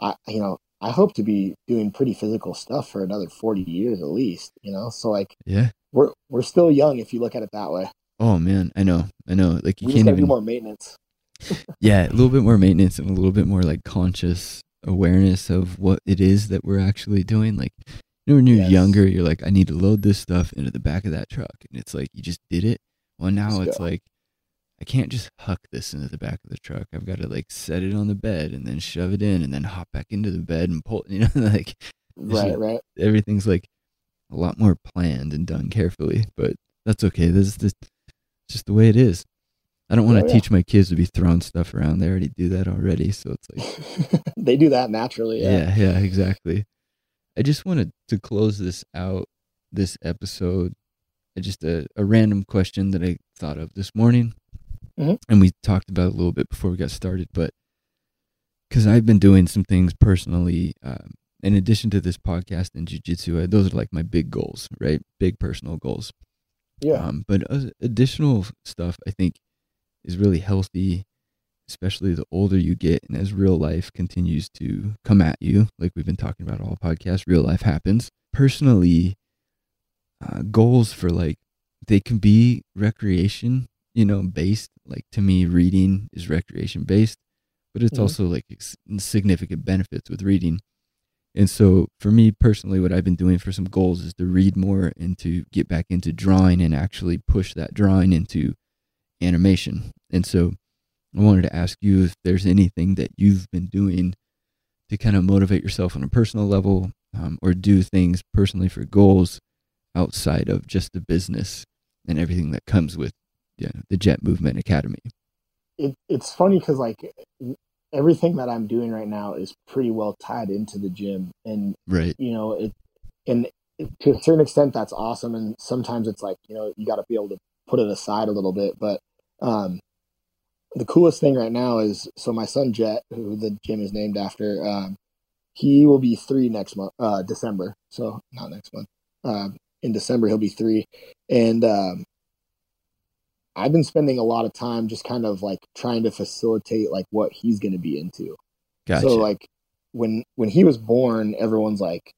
I you know I hope to be doing pretty physical stuff for another 40 years at least. You know, so like Yeah. we're we're still young if you look at it that way. Oh man, I know. I know. Like you We can't even more maintenance. Yeah, a little bit more maintenance and a little bit more like conscious awareness of what it is that we're actually doing. Like you know, when you're Yes. younger, you're like, I need to load this stuff into the back of that truck. And it's like you just did it. Well now Just it's go. like I can't just huck this into the back of the truck. I've got to like set it on the bed and then shove it in and then hop back into the bed and pull you know, like Right, just- right. everything's like a lot more planned and done carefully. But that's okay. This is just, just the way it is. I don't want to Oh, yeah. teach my kids to be throwing stuff around. They already do that already. So it's like, they do that naturally. yeah, yeah, exactly. I just wanted to close this out, this episode. Just a, a random question that I thought of this morning. Mhm. And we talked about it a little bit before we got started, but because I've been doing some things personally, um, in addition to this podcast and jujitsu, uh, those are like my big goals, right? Big personal goals. Yeah. Um, but uh, additional stuff I think is really healthy, especially the older you get and as real life continues to come at you, like we've been talking about all podcast, real life happens. Personally, uh, goals for like they can be recreation, you know, based. Like to me, reading is recreation based, but it's Mhm. also like significant benefits with reading. And so for me personally, what I've been doing for some goals is to read more and to get back into drawing and actually push that drawing into animation. And so I wanted to ask you if there's anything that you've been doing to kind of motivate yourself on a personal level um, or do things personally for goals outside of just the business and everything that comes with yeah, the Jet Movement Academy. it, it's funny because like everything that I'm doing right now is pretty well tied into the gym, and Right. you know it, and it, to a certain extent that's awesome, and sometimes it's like you know you got to be able to put it aside a little bit, but um, the coolest thing right now is so my son Jet, who the gym is named after, um, he will be three next month, uh, December. So not next month. Um, in December he'll be three, and um, I've been spending a lot of time just kind of like trying to facilitate like what he's going to be into. Gotcha. So like when when he was born, everyone's like,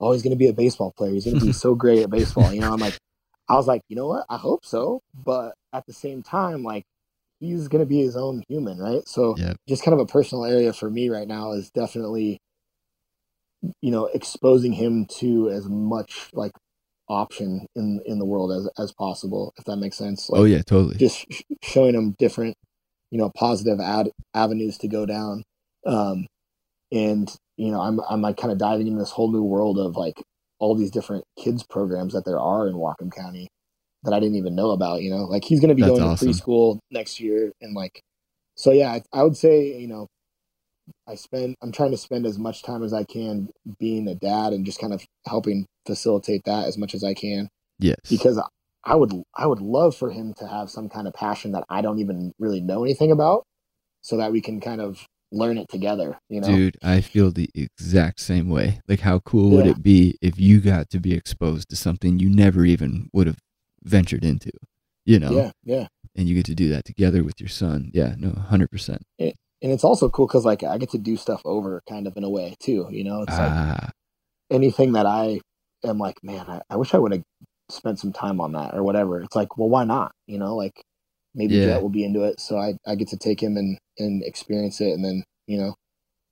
"Oh, he's going to be a baseball player. He's going to be so great at baseball." You know, I'm like, I was like, you know what? I hope so, but at the same time, like he's going to be his own human, right? So Yep. just kind of a personal area for me right now is definitely, you know, exposing him to as much like option in in the world as as possible, if that makes sense. Like, oh yeah, totally. just sh- showing them different, you know, positive ad- avenues to go down. Um, and you know, I'm I'm like kind of diving into this whole new world of like all these different kids programs that there are in Whatcom County that I didn't even know about. You know, like he's going to be That's going awesome. to preschool next year, and like, so yeah, I, I would say you know, I spend I'm trying to spend as much time as I can being a dad and just kind of helping facilitate that as much as I can yes. because I would I would love for him to have some kind of passion that I don't even really know anything about, so that we can kind of learn it together. You know, Dude, I feel the exact same way. Like, how cool would Yeah. it be if you got to be exposed to something you never even would have ventured into, you know? yeah, yeah. And you get to do that together with your son. Yeah, no, 100%. And it's also cool because like I get to do stuff over, kind of in a way too. You know, it's like Ah, anything that I am like, man, I, I wish I would have spent some time on that or whatever. It's like, well, why not? You know, like maybe Yeah. Jet will be into it, so I I get to take him and and experience it, and then you know,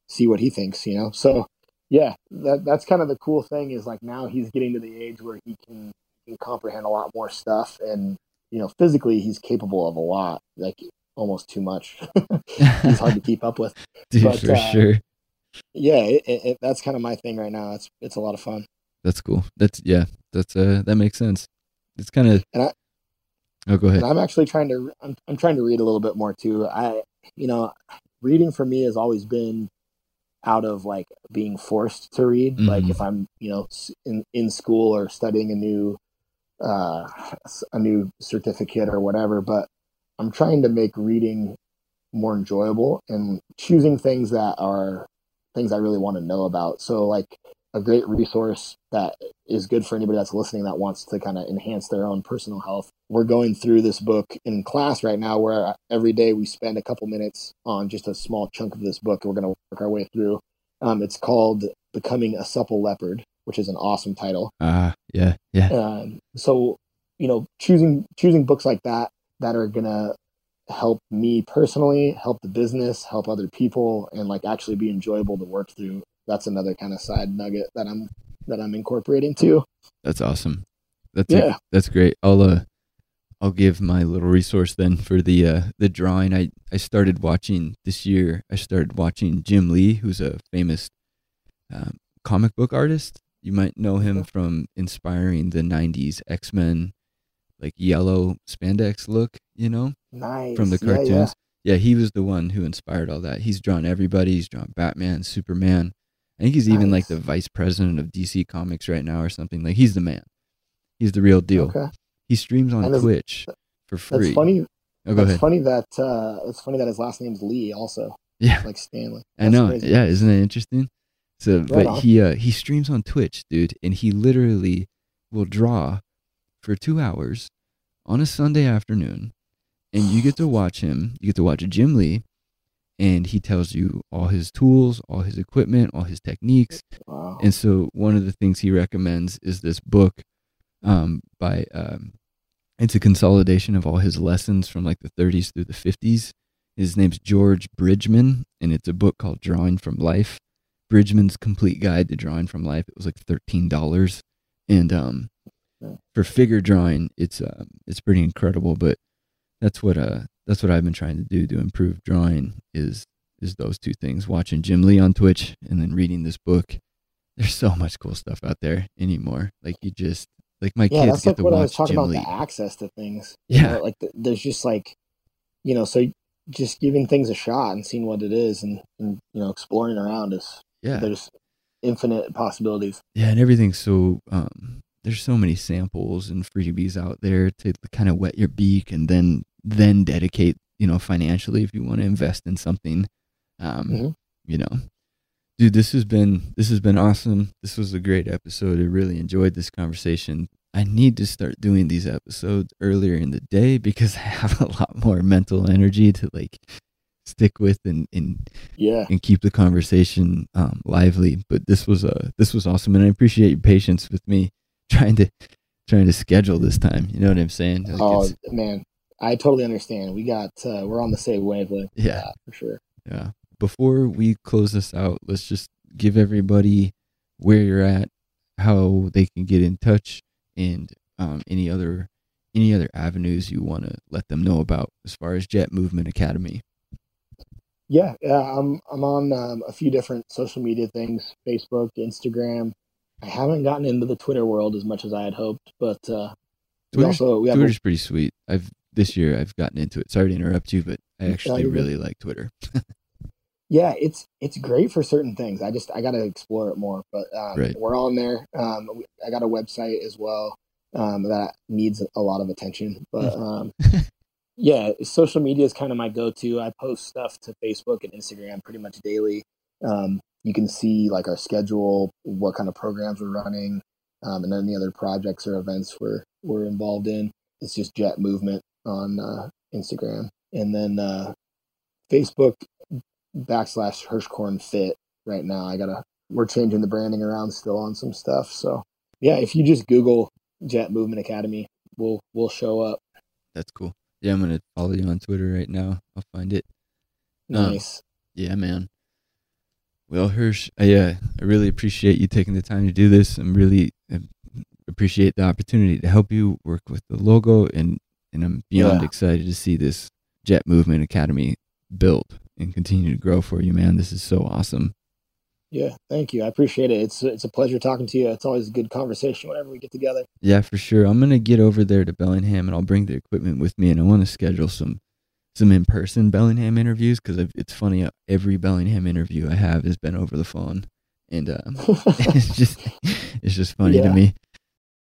see what he thinks. You know, so yeah, that that's kind of the cool thing is like now he's getting to the age where he can, can comprehend a lot more stuff, and you know, physically he's capable of a lot, like almost too much. it's hard to keep up with. dude, but, for uh, sure. Yeah, it, it, that's kind of my thing right now. It's it's a lot of fun. That's cool. That's, yeah, that's, uh, that makes sense. It's kind of, And I- oh, go ahead. and I'm actually trying to I'm, I'm trying to read a little bit more too. I you know, reading for me has always been out of like being forced to read. Like Mhm. if I'm you know in in school or studying a new uh a new certificate or whatever, but I'm trying to make reading more enjoyable and choosing things that are things I really want to know about. So like a great resource that is good for anybody that's listening that wants to kind of enhance their own personal health. We're going through this book in class right now where every day we spend a couple minutes on just a small chunk of this book. and We're going to work our way through. Um, it's called Becoming a Supple Leopard, which is an awesome title. Ah, yeah, yeah. Um, so, you know, choosing choosing books like that that are gonna help me personally, help the business, help other people, and like actually be enjoyable to work through. That's another kind of side nugget that I'm that I'm incorporating too. That's awesome. That's a- Yeah. that's great. I'll uh, I'll give my little resource then for the uh the drawing. I I started watching this year. I started watching Jim Lee, who's a famous um, comic book artist. You might know him from inspiring the '90s X Men, like yellow spandex look. You know, Nice from the Yeah, yeah. cartoons. Yeah, he was the one who inspired all that. He's drawn everybody. He's drawn Batman, Superman. I think he's even like the vice president of DC Comics right now or something. Like he's the man. He's the real deal. Okay, He streams on Twitch for free. that's funny. Oh, go that's ahead. funny that uh, it's funny that his last name's Lee, also Yeah, like Stan Lee. I know. crazy. Yeah, isn't that interesting? So, but on. he uh he streams on Twitch, dude, and he literally will draw for two hours on a Sunday afternoon, and you get to watch him. You get to watch Jim Lee, and he tells you all his tools, all his equipment, all his techniques. Wow. And so, one of the things he recommends is this book, um, by um, it's a consolidation of all his lessons from like the 30s through the 50s. His name's George Bridgman, and it's a book called Drawing from Life. Bridgman's Complete Guide to Drawing from Life. It was like thirteen dollars, and um. For figure drawing, it's um, it's pretty incredible. But that's what uh, that's what I've been trying to do to improve drawing is is those two things: watching Jim Lee on Twitch and then reading this book. There's so much cool stuff out there anymore. Like you just like my yeah, kids that's get like to what watch I was talking Jim about Lee. the access to things. you Yeah. know, like th- there's just like, you know, so just giving things a shot and seeing what it is, and, and you know, exploring around is Yeah, there's infinite possibilities. Yeah, and everything's so um there's so many samples and freebies out there to kind of wet your beak and then then dedicate, you know, financially if you want to invest in something. Um, Mhm. you know. Dude, this has been this has been awesome. This was a great episode. I really enjoyed this conversation. I need to start doing these episodes earlier in the day because I have a lot more mental energy to like stick with and, and Yeah, and keep the conversation um, lively. But this was uh, this was awesome, and I appreciate your patience with me trying to trying to schedule this time. You know what I'm saying? Like oh man, I totally understand. We got uh, we're on the same wavelength. Yeah. that, for sure. yeah. Before we close this out, let's just give everybody where you're at, how they can get in touch, and um, any other any other avenues you want to let them know about as far as Jet Movement Academy. Yeah, yeah. I'm I'm on um, a few different social media things: Facebook, Instagram. I haven't gotten into the Twitter world as much as I had hoped, but uh, we also we have a- pretty sweet. I've this year I've gotten into it. Sorry to interrupt you, but I actually really like Twitter. yeah it's it's great for certain things i just i gotta explore it more but um, Right. we're on there um, i got a website as well um, that needs a lot of attention but um, yeah, social media is kind of my go-to. I post stuff to Facebook and Instagram pretty much daily. Um, you can see like our schedule, what kind of programs we're running, um, and any other projects or events we're we're involved in. It's just Jet Movement on uh, Instagram, and then uh, Facebook backslash Hirschkorn Fit. Right now, I gotta we're changing the branding around still on some stuff. So yeah, if you just Google Jet Movement Academy, we'll we'll show up. That's cool. Yeah, I'm gonna follow you on Twitter right now. I'll find it. Nice. Um, yeah, man. Well, Hirsch, I, uh, I really appreciate you taking the time to do this. I'm really I appreciate the opportunity to help you work with the logo, and and I'm beyond yeah. excited to see this Jet Movement Academy build and continue to grow for you, man. This is so awesome. Yeah, thank you. I appreciate it. It's it's a pleasure talking to you. It's always a good conversation whenever we get together. Yeah, for sure. I'm gonna get over there to Bellingham and I'll bring the equipment with me, and I want to schedule some some in person Bellingham interviews because it's funny. Uh, every Bellingham interview I have has been over the phone, and um, it's just it's just funny yeah. to me.